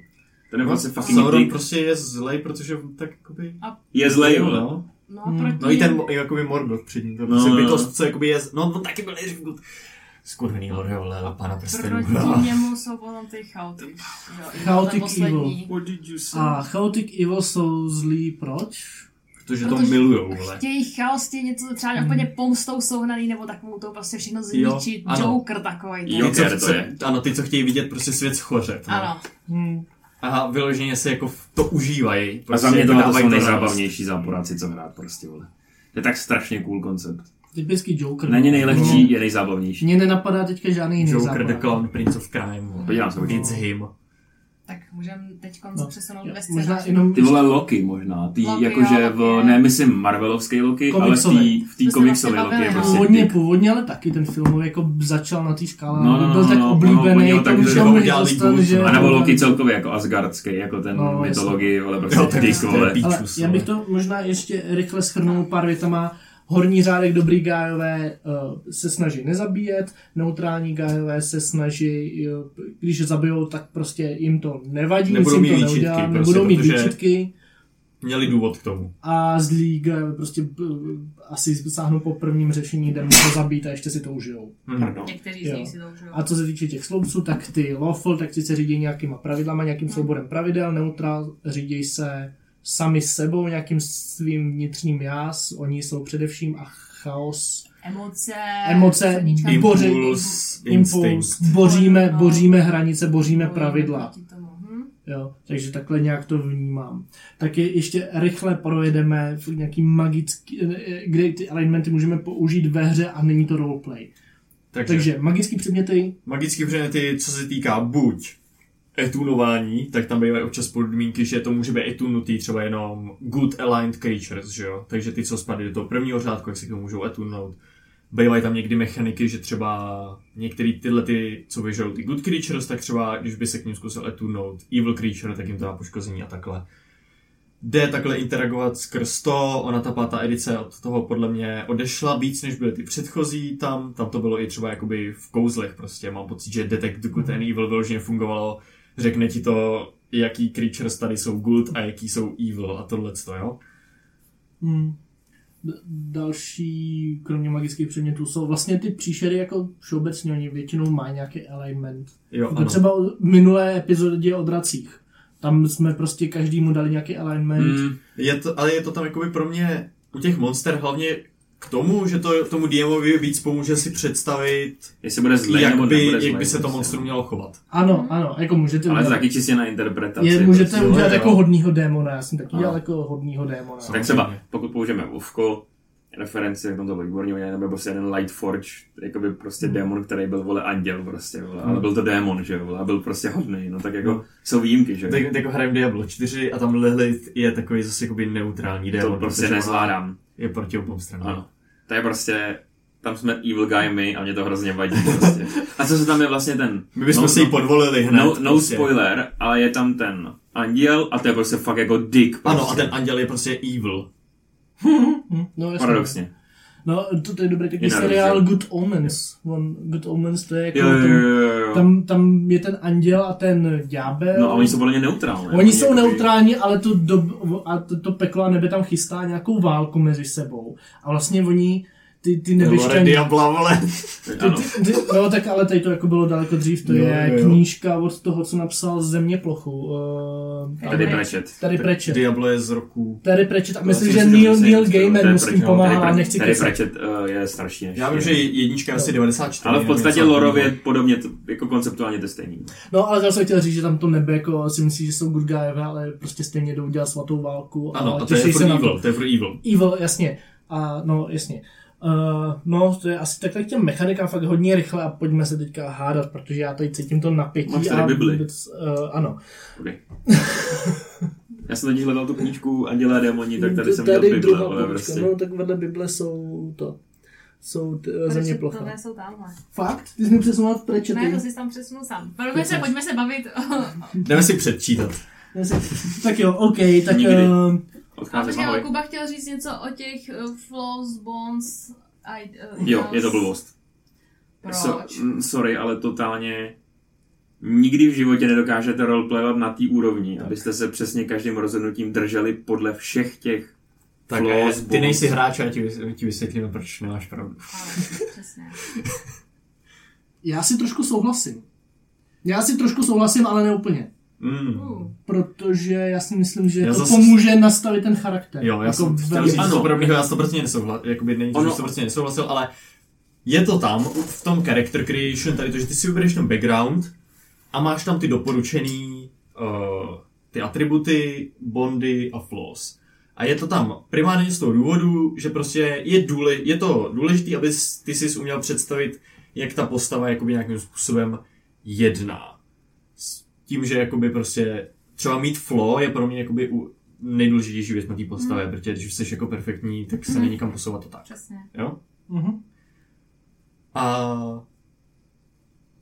C: Ten je prostě fucking
E: Sauron
C: dick.
E: prostě je zlej, protože tak jakoby...
C: Je zlej, vole.
E: No.
B: No,
D: Hmm.
B: proti
E: no i ten jakoby Morgoth před ním, to
C: No,
E: prostě
C: no.
E: bytost, co jakoby je, no on taky byl good. Skurvený lore, vole, a pana prstenů.
B: Proti němu jsou potom ty chaotic. že jo,
D: Chaotic
B: ten.
D: Evil. A Chaotic Evil jsou zlí proč?
E: Protože to
B: Protože
E: milujou, vole.
B: Chtějí chaostě něco třeba
D: Hmm.
B: úplně pomstou souhnaný, nebo takovou to prostě všechno
E: Jo,
B: zničit.
E: ano.
B: Joker takový.
C: Jo.
E: Ty, co,
C: Joker to je.
E: ano, ty, co chtějí vidět prostě svět schořet. no.
B: Ano.
D: Hmm.
E: A vyloženě se jako to užívají.
C: A
E: Prostě
C: za mě
E: jako
C: tohle to
E: dávají
C: jsou nejzábavnější záporáci, co hrát prostě, vole. To je tak strašně cool koncept.
D: Typický Joker.
C: Není
D: no.
C: nejlehčí, je nejzábavnější.
D: Mně nenapadá teďka žádný jiný
E: Joker,
D: západ.
E: The Clown, Prince of Crime.
C: Podívám se,
E: It's him.
B: Tak můžeme teď
D: No.
B: no. přesunout
D: Jo,
B: ve
D: Možná jenom...
C: Ty vole Loki možná, ty
B: Loki,
C: jakože
B: jo,
C: v, ne myslím Marvelovský Loki, ale v té komiksové
B: vlastně
C: Loki je
B: bavili, no.
C: prostě
D: Původně, původně, ale taky ten film jako začal na té škále.
C: No, no, no,
D: byl tak
C: no, no,
D: oblíbený, to
C: tak, že
D: ho
E: ho Goose,
D: že...
C: A nebo Loki celkově jako Asgardský, jako ten
D: No,
C: mytologii, prostě vole.
D: Ale
E: Píčus,
D: já
E: no.
D: bych to možná ještě rychle schrnul pár větama. Horní řádek dobrý gájové uh, se snaží nezabíjet, neutrální gájové se snaží, uh, když zabijou, tak prostě jim to nevadí,
E: Nebudou
D: nic jim
E: mít
D: to
E: výčitky,
D: neudělá,
E: prostě,
D: nebudou mít výčitky
E: Měli důvod k tomu.
D: a zlí gájové prostě uh, asi sáhnou po prvním řešení, jdem to zabít a ještě si to užijou.
E: Hm.
C: Pardon.
B: Někteří z nich si to užijou.
D: A co se týče těch sloupců, tak ty lawful, tak ty se řídí nějakýma pravidlama, nějakým souborem pravidel, neutral řídí se sami sebou, nějakým svým vnitřním jás, oni jsou především a chaos,
B: Emoce.
D: Emoce,
E: Impuls,
D: impuls,
E: instinkt.
D: boříme,
B: No.
D: boříme hranice, boříme pravidla.
B: Hm?
D: Jo, takže takhle nějak to vnímám. Taky ještě rychle projedeme v nějaký magický, eh, kde ty alignmenty můžeme použít ve hře a není to roleplay.
E: Takže,
D: Takže magické předměty,
E: magické předměty, co se týká buď etunování, tak tam bývají občas podmínky, že to může být etunutý třeba jenom good aligned creatures, že jo? Takže ty, co spadly do toho prvního řádku, jak si to můžou etunout. Bývají tam někdy mechaniky, že třeba některé tyhle, ty, co vyžijou ty good creatures, tak třeba, když by se k ním zkusil etunout evil creature, tak jim to dá poškození a takhle. Jde takhle interagovat skrz to, ona ta pátá edice od toho podle mě odešla víc, než byly ty předchozí tam, tam to bylo i třeba jakoby v kouzlech prostě, mám pocit, že Detect Good and Evil vyloženě fungovalo, řekne ti to, jaký creatures tady jsou good a jaký jsou evil a tohle jo.
D: Hmm. D- další, kromě magických předmětů, jsou vlastně ty příšery jako všeobecně, oni většinou mají nějaký alignment.
E: Jo, ano.
D: třeba v minulé epizodě o dracích. Tam jsme prostě každému dali nějaký alignment.
C: Mm,
E: Je to, ale je to tam jakoby pro mě u těch monster hlavně k tomu, že to tomu DMovi víc pomůže si představit,
C: jestli bude zlej
E: jak
C: nebo
E: by,
C: nebude
E: jak
C: zlej,
E: by se to
C: prostě.
E: monstrum mělo chovat.
D: Ano, ano, jako můžete
C: Ale to
D: udělat,
C: taky čistě na interpretaci.
D: je, můžete
C: prostě.
D: udělat
E: jo.
D: jako hodnýho démona, já jsem taky dělal jako hodnýho démona.
C: Tak třeba, pokud použijeme Uvko, referenci, jak tam to bylo výborně, udělané, nebo prostě jeden Lightforge, jakoby prostě
D: Hmm.
C: démon, který byl, vole, anděl prostě, vole, ale byl to démon, že jo, vole, a byl prostě hodný, no tak jako
E: Hmm.
C: jsou výjimky, že
E: Tak
C: jo.
E: jako hrajeme Diablo 4 a tam Lilith je takový zase jakoby neutrální démon.
C: To prostě
E: protože ona
C: nezvládám.
E: Je proti obou stranám.
C: Ano. To je prostě, tam jsme evil guy my a mě to hrozně vadí prostě. A co se tam je vlastně ten...
E: My bychom
C: no,
E: si ji
C: no,
E: podvolili hned.
C: No, no
E: prostě.
C: spoiler, ale je tam ten anděl a to je prostě fakt jako dick. Prostě.
E: Ano, a ten anděl je prostě evil.
D: No, jasně.
C: Paradoxně.
D: No, to, to je dobrý
C: na
D: seriál. Good Omens. On, Good Omens, to je jako...
C: Jo, jo,
D: tam,
C: jo, jo,
D: tam, tam je ten anděl a ten ďábel.
C: No a oni jsou podle mě neutrální.
D: Oni jsou
C: jakoby-
D: neutrální, ale to, do, a to, to peklo a nebe tam chystá nějakou válku mezi sebou. A vlastně oni, ty, ty nevyšťaní...
E: Diabla, vole.
C: Ano.
D: Ty, ty, no tak ale tady to jako bylo daleko dřív, to
E: Jo,
D: je
E: jo,
D: knížka od toho, co napsal Země plochu. Uh,
C: Tady Pratchett.
D: Tady Pratchett.
E: Diablo je z roku...
D: Tady Pratchett a myslím, že Neil, Neil
C: Terry
D: mu s tím pomáhá, nechci kecat.
C: Pratchett uh, je starší než...
E: Já vím, že jednička je asi 94.
C: Ale v podstatě lorově podobně, to, jako konceptuálně to stejný.
D: No ale zase chtěl říct, že tam to nebe jako si myslí, že jsou good guyové, ale prostě stejně jdou dělat svatou válku.
E: Ano, a to je pro
D: se na
E: evil, to je pro evil.
D: Evil, jasně. A no, jasně. Uh, no, to je asi takhle k těm mechanikám fakt hodně rychle a pojďme se teďka hádat, protože já tady cítím to napětí.
C: Máš tady
D: a
C: Bibli.
D: vůbec, uh, ano.
C: Okay. Já jsem totiž hledal tu knížku Andělé a démoni, tak tady jsem
D: tady
C: měl Bible,
D: druhá
C: prostě.
D: No, tak vedle Bible jsou to. Jsou t, země plocha.
B: Tohle jsou tamhle.
D: Fakt? Ty jsi mi přesunul v prečety.
B: Ne, to si tam přesunu sám. Pojďme se, pojďme se bavit.
E: Jdeme si předčítat.
D: tak jo, OK, tak
C: Nikdy.
D: uh,
C: Odcházím,
B: počkej, ale
C: ahoj.
B: Kuba chtěl říct něco o těch uh, flaws, bonds, I, uh,
C: Jo, je to blbost.
B: Proč?
C: So, mm, sorry, ale totálně nikdy v životě nedokážete roleplayovat na té úrovni, abyste se přesně každým rozhodnutím drželi podle všech těch
E: Tak eh, ty
C: bonds.
E: nejsi hráč a já ti, ti vysvětlíme, proč nemáš pravdu.
B: Přesně.
D: já si trošku souhlasím. Já si trošku souhlasím, ale ne úplně.
E: Mm.
D: Protože já si myslím, že
E: Já
D: to
E: zase-
D: pomůže nastavit ten charakter.
E: Jo, já
D: Jako
E: jsem chtěl
D: velmi-
E: říct
C: Ano.
E: podobného, já to prostě nesouhlasil, jakoby není to,
C: Ono-
E: že to prostě nesouhlasil, ale je to tam v tom character creation, tady to, že ty si vybereš ten background a máš tam ty doporučený uh, ty atributy, bondy a flaws. A je to tam primárně z toho důvodu, že prostě je, důle, je to důležité, aby ty si uměl představit, jak ta postava jakoby nějakým způsobem jedná. Tím, že jakoby prostě třeba mít flow je pro mě jakoby u nejdůležitější věc na té postavě, mm. protože když jsi jako perfektní, tak se
B: Mhm.
E: není kam posouvat a tak.
B: Přesně.
E: Jo?
D: Mhm.
E: A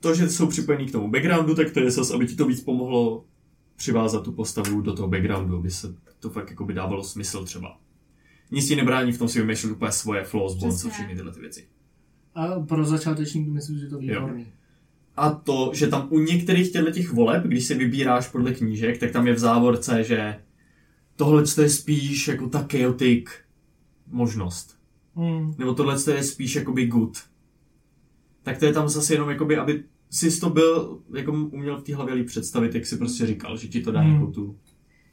E: to, že jsou připojení k tomu backgroundu, tak to je zase, aby ti to víc pomohlo přivázat tu postavu do toho backgroundu, aby se to fakt jako by dávalo smysl třeba. Nic ti nebrání v tom si vymýšlet úplně svoje flaws, bonds a všechny tyhle ty věci.
D: A pro začátečníky myslím, že to je
E: Jo. A to, že tam u některých těchto těch voleb, když si vybíráš podle knížek, tak tam je v závorce, že tohle je spíš jako ta chaotic možnost.
D: Mm.
E: Nebo tohle je spíš jakoby good. Tak to je tam zase jenom jakoby, aby si to byl, jako uměl v té hlavě líp představit, jak si prostě říkal, že ti to dá
D: Hmm.
E: nějakou tu...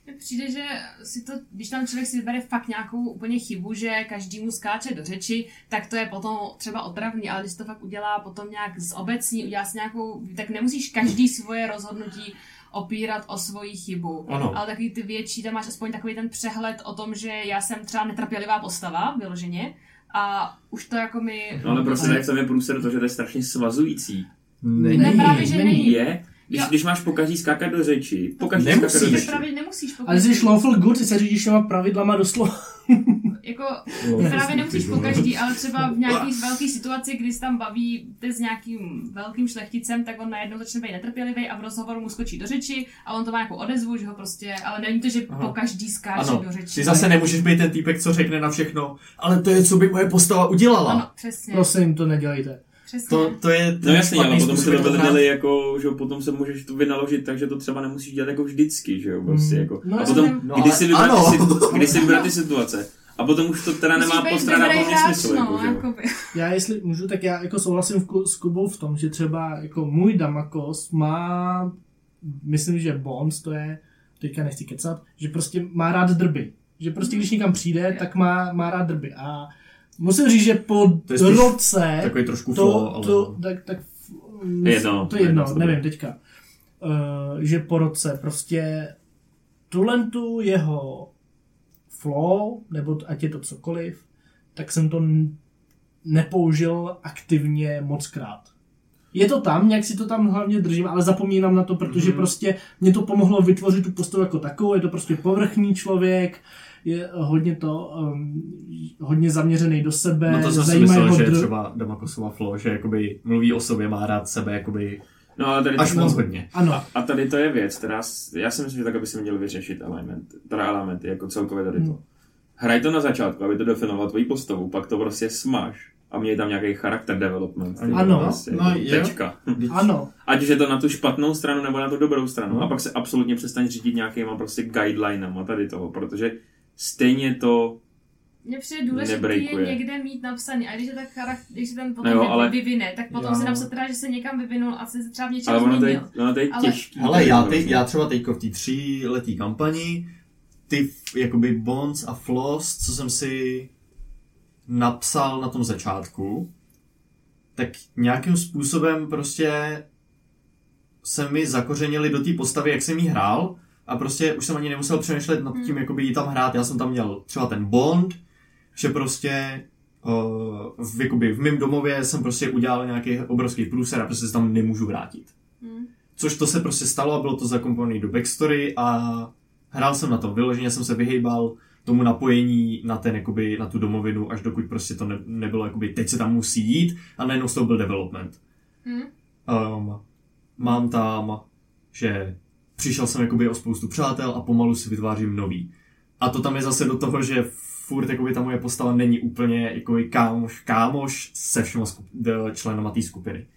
B: Mně přijde, že si to, když tam člověk si vybere fakt nějakou úplně chybu, že každý mu skáče do řeči, tak to je potom třeba otravný, ale když to fakt udělá potom nějak z obecní, udělá si nějakou, tak nemusíš každý svoje rozhodnutí opírat o svoji chybu.
E: Ano.
B: Ale takový ty větší, tam máš aspoň takový ten přehled o tom, že já jsem třeba netrpělivá postava, vyloženě, a už to jako mi...
C: No ale prostě tady v tom je průser to, že to je strašně svazující.
E: Není.
B: Ne, právě, že není.
C: Je, když,
B: Jo.
C: když máš pokaždý skákat do řeči, pokaždý
E: Nemusíš.
C: skákat do řeči.
B: právě nemusíš, pokud...
D: Ale jsi lawful good, ty se řídíš těma pravidlama doslova.
B: Jako,
E: No,
B: ty právě nemusíš
E: ty
B: po
E: vole.
B: každý, ale třeba v nějaký velké situaci, kdy se tam bavíte s nějakým velkým šlechticem, tak on najednou začne být netrpělivý a v rozhovoru mu skočí do řeči a on to má jako odezvu, že ho prostě, ale není to, že
E: Aha.
B: po každý skáče
E: Ano,
B: do řeči.
E: ty zase nemůžeš být ten týpek, co řekne na všechno, ale to je, co by moje postava udělala.
B: Ano, přesně,
D: Prosím, to nedělejte.
B: Přesně.
E: To, to je
C: No jasně, ale potom se to vedeli jako, že potom se můžeš to vynaložit tak, že to třeba nemusíš dělat jako vždycky, že jo, prostě
D: Mm.
C: jako.
D: No,
C: a potom,
E: No,
C: když si vybrat si- když si vybrat ty situace, a potom už to teda
B: Musíš
C: nemá
B: dobrý
C: pro mě smysl,
B: no,
C: jako,
B: jakoby.
D: Já jestli můžu, tak já jako souhlasím v s Kubou v tom, že třeba jako můj Damakos má, myslím, že Bonds to je, teďka nechci kecat, že prostě má rád drby. Že prostě když někam přijde, tak má, má rád drby. A musím říct, že po
E: To
D: roce
E: Takový trošku
D: to,
E: flow, ale...
D: to, tak, tak
C: Je jedno,
D: to je jedno,
C: jedno,
D: nevím teďka. Uh, že po roce prostě tuhle tu jeho flow, nebo ať je to cokoliv, tak jsem to nepoužil aktivně moc krát. Je to tam, nějak si to tam hlavně držím, ale zapomínám na to, protože
E: Mhm.
D: prostě mě to pomohlo vytvořit tu postavu jako takovou, je to prostě povrchní člověk, je hodně to, um, hodně zaměřený do sebe,
E: No to jsem si myslel, že je
D: dr-
E: třeba Damakosova flow, že jakoby mluví o sobě, má rád sebe, jakoby
C: No ale tady
E: až
C: to,
E: moc hodně.
D: Ano,
C: a tady to je věc, která, já si myslím, že tak by si měl vyřešit element, teda elementy, jako celkově tady to.
D: Hmm.
C: Hraj to na začátku, aby to definoval tvoji postavu, pak to prostě smaž a měj tam nějaký charakter development. ty
D: Ano,
C: prostě,
E: no,
C: jako
E: jo.
C: tečka.
D: ano.
C: Ať už je to na tu špatnou stranu nebo na tu dobrou stranu.
E: No.
C: A pak se absolutně přestaň řídit nějakýma prostě guidelinama tady toho, protože stejně to,
B: Mně přijde důležité je někde mít napsaný. A když je tak charakter, když se ten potom
C: No jo,
B: vy-
C: ale-
B: vyvine, tak potom
E: Jo.
B: si napsat teda, že se někam vyvinul a se třeba v něčem
C: ale ono to je,
B: změnil.
C: ono to je
B: Ale-
C: těžký.
E: Hele, já,
C: Prostě.
E: teď, já třeba teďko v té tří letý kampani, ty jakoby bonds a flaws, co jsem si napsal na tom začátku, tak nějakým způsobem prostě se mi zakořenili do té postavy, jak jsem jí hrál a prostě už jsem ani nemusel přemýšlet nad tím, jakoby jí tam hrát. Já jsem tam měl třeba ten bond, že prostě uh, v, jakoby v mém domově jsem prostě udělal nějaký obrovský průser a prostě se tam nemůžu vrátit.
B: Hmm.
E: Což to se prostě stalo a bylo to zakomponované do backstory a hrál jsem na to. Vyloženě jsem se vyhejbal tomu napojení na, ten, jakoby, na tu domovinu, až dokud prostě to ne, nebylo, jakoby, teď se tam musí jít a najednou z toho byl development.
B: Hmm.
E: Um, mám tam, že přišel jsem jakoby o spoustu přátel a pomalu si vytvářím nový. A to tam je zase do toho, že furt jakoby ta moje postava není úplně jakoby kámoš, kámoš se všema členama té skupiny.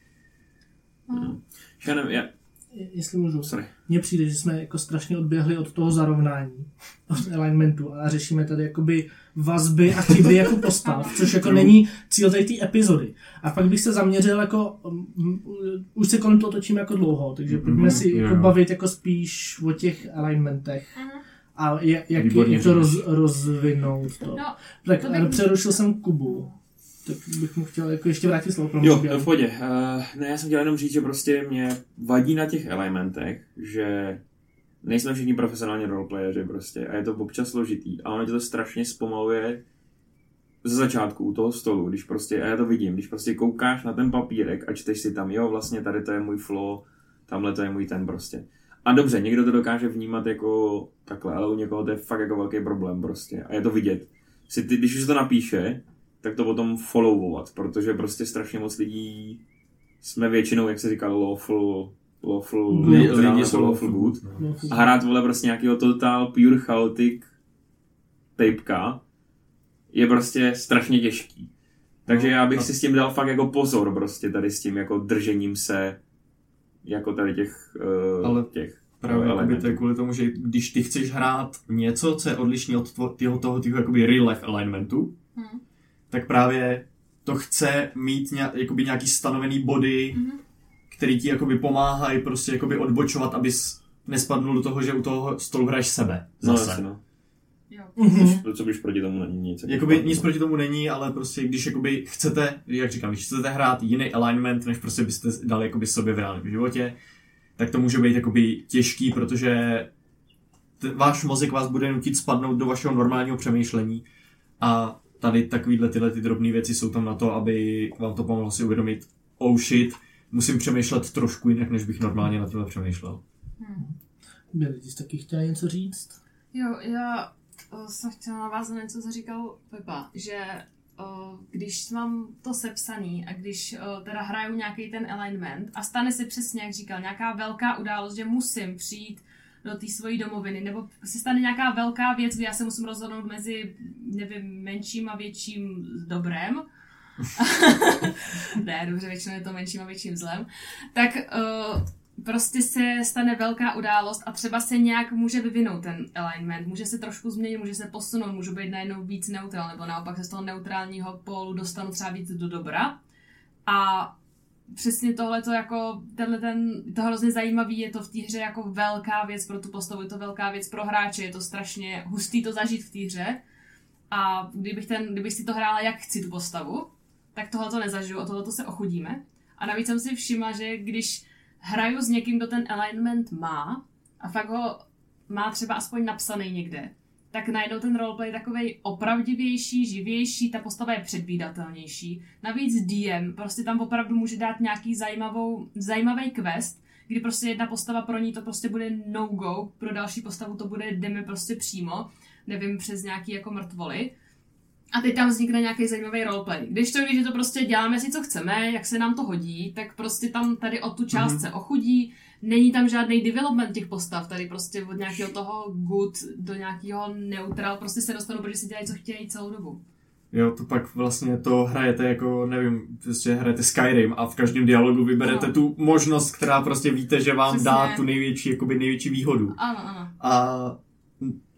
B: No.
C: Já nevím, já,
D: jestli můžu.
C: Sorry.
D: Mně přijde, že jsme jako strašně odběhli od toho zarovnání, od alignmentu a řešíme tady jakoby vazby a chyby jako postav, což jako není cíl té epizody. A pak bych se zaměřil jako, už se kolem toho točím jako dlouho, takže pojďme si jako
E: jo.
D: bavit jako spíš o těch alignmentech. A jak, jak, to roz, rozvinout to.
B: No,
D: tak
B: to bych-
D: přerušil jsem Kubu. Tak bych mu chtěl jako ještě vrátit slovo pro
C: Jo, v pohodě. Uh, ne, já jsem chtěl jenom říct, že prostě mě vadí na těch elementech, že nejsme všichni profesionální roleplayeři prostě a je to občas složitý a ono tě to strašně zpomaluje ze začátku u toho stolu, když prostě, a já to vidím, když prostě koukáš na ten papírek a čteš si tam, jo, vlastně tady to je můj flow, tamhle to je můj ten prostě. A dobře, někdo to dokáže vnímat jako takhle, ale u někoho to je fakt jako velký problém prostě a je to vidět. Si ty, když už to napíše, tak to potom followovat, protože prostě strašně moc lidí jsme většinou, jak se říká, lawful, lawful,
D: Lidi-
C: neutral
E: lidi jsou
C: lawful good.
E: No.
C: A hrát vole prostě nějakého total pure chaotic typeka je prostě strašně těžký. Takže
E: No,
C: já bych
E: no.
C: si s tím dal fakt jako pozor prostě tady s tím jako držením se jako tady těch, uh,
E: Ale
C: těch
E: Právě jakoby
C: elementů.
E: to je kvůli tomu, že když ty chceš hrát něco, co je odlišný od tvo- tyho, toho tyho jakoby real life elementu,
B: Hm.
E: Tak právě to chce mít nějak, jakoby nějaký stanovený body,
B: Mhm.
E: který ti jakoby pomáhají prostě jakoby odbočovat, abys nespadnul do toho, že u toho stolu hraješ sebe.
C: No,
E: Zase.
C: jasně, no.
B: Jo.
D: Mhm.
C: To, co když proti tomu není nic. jako
E: Jakoby nic proti tomu není, ale prostě když jakoby chcete, jak říkám, když chcete hrát jiný alignment, než prostě byste dali jakoby sobě v reálném životě, tak to může být jakoby těžký, protože t- váš mozek vás bude nutit spadnout do vašeho normálního přemýšlení a tady takovýhle tyhle ty drobné věci jsou tam na to, aby vám to pomohlo si uvědomit, oh shit, musím přemýšlet trošku jinak, než bych normálně na tohle přemýšlel.
D: Byli ty jsi taky chtěla něco říct?
B: Jo, já o, jsem chtěla navázat na něco, co říkal Pepa, že o, když mám to sepsaný a když o, teda hraju nějaký ten alignment a stane se přesně, jak říkal, nějaká velká událost, že musím přijít do té svojí domoviny, nebo se stane nějaká velká věc, kdy já se musím rozhodnout mezi, nevím, menším a větším dobrem, ne, dobře, většinou je to menším a větším zlem, tak uh, prostě se stane velká událost a třeba se nějak může vyvinout ten alignment, může se trošku změnit, může se posunout, můžu být najednou víc neutral, nebo naopak se z toho neutrálního pólu dostanu třeba víc do dobra. A přesně tohle to jako, tenhle ten, to hrozně zajímavý, je to v té hře jako velká věc pro tu postavu, je to velká věc pro hráče, je to strašně hustý to zažít v té hře. A kdybych, ten, kdybych si to hrála, jak chci tu postavu, tak tohle to nezažiju, o tohle se ochudíme. A navíc jsem si všimla, že když hraju s někým, kdo ten alignment má a fakt ho má třeba aspoň napsaný někde, tak najednou ten roleplay je takovej opravdivější, živější, ta postava je předvídatelnější. Navíc DM prostě tam opravdu může dát nějaký zajímavou, zajímavý quest, kdy prostě jedna postava pro ní to prostě bude no-go, pro další postavu to bude jdeme prostě přímo, nevím, přes nějaký jako mrtvoly. A teď tam vznikne nějaký zajímavý roleplay. Když to, když to prostě děláme si, co chceme, jak se nám to hodí, tak prostě tam tady o tu část
E: Mhm.
B: se ochudí, není tam žádný development těch postav, tady prostě od nějakého toho good do nějakého neutral, prostě se dostanou, protože si dělají, co chtějí celou dobu.
E: Jo, to pak vlastně to hrajete jako, nevím, prostě hrajete Skyrim a v každém dialogu vyberete
B: No.
E: tu možnost, která prostě víte, že vám
B: Přesně.
E: dá tu největší, jakoby největší výhodu.
B: Ano, ano.
E: A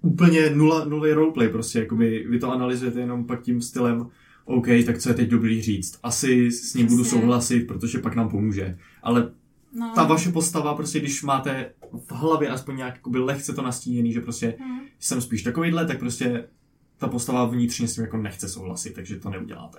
E: úplně nula, nulový roleplay prostě, jakoby vy to analyzujete jenom pak tím stylem OK, tak co je teď dobrý říct. Asi s ním budu
B: Přesně.
E: souhlasit, protože pak nám pomůže. Ale
B: No.
E: ta vaše postava, prostě když máte v hlavě aspoň nějak jakoby lehce to nastíněný, že prostě
B: Hm.
E: jsem spíš takovýhle, tak prostě ta postava vnitřně s tím jako nechce souhlasit, takže to neuděláte.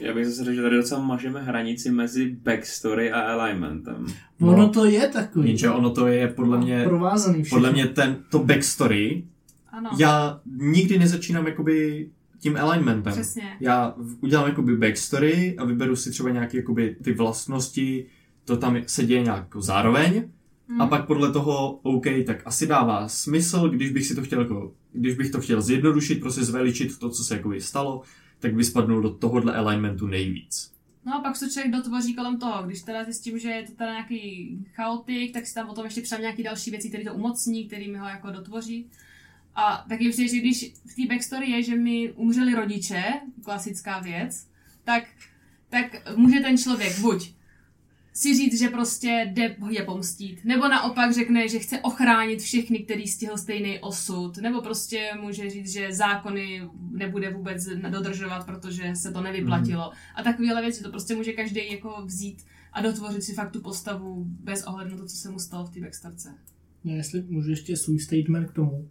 C: Já bych zase řekl, že tady docela mažeme hranici mezi backstory a alignmentem.
E: No.
D: Ono to je takový.
E: Jenže ono to je podle mě,
D: Provázaný všechno.
E: podle mě ten, to backstory,
B: Ano,
E: já nikdy nezačínám jakoby tím alignmentem.
B: přesně.
E: Já udělám jakoby backstory a vyberu si třeba nějaké jakoby ty vlastnosti, to tam se děje nějak jako zároveň
B: Hm.
E: a pak podle toho OK, tak asi dává smysl, když bych si to chtěl jako, když bych to chtěl zjednodušit, prostě zveličit to, co se jakoby stalo, tak by spadnul do tohohle alignmentu nejvíc.
B: No a pak se člověk dotvoří kolem toho. Když teda zjistím, že je to teda nějaký chaotik, tak si tam o tom ještě přidám nějaký další věci, které to umocní, který mi ho jako dotvoří. A taky přijde, že když v té backstory je, že mi umřeli rodiče, klasická věc, tak, tak může ten člověk buď si říct, že prostě jde je pomstít. Nebo naopak řekne, že chce ochránit všechny, který stihl stejný osud. Nebo prostě může říct, že zákony nebude vůbec dodržovat, protože se to nevyplatilo. A takovéhle věci to prostě může každý jako vzít a dotvořit si fakt tu postavu bez ohledu na to, co se mu stalo v té backstarce.
D: Ne, jestli můžu ještě svůj statement k tomu.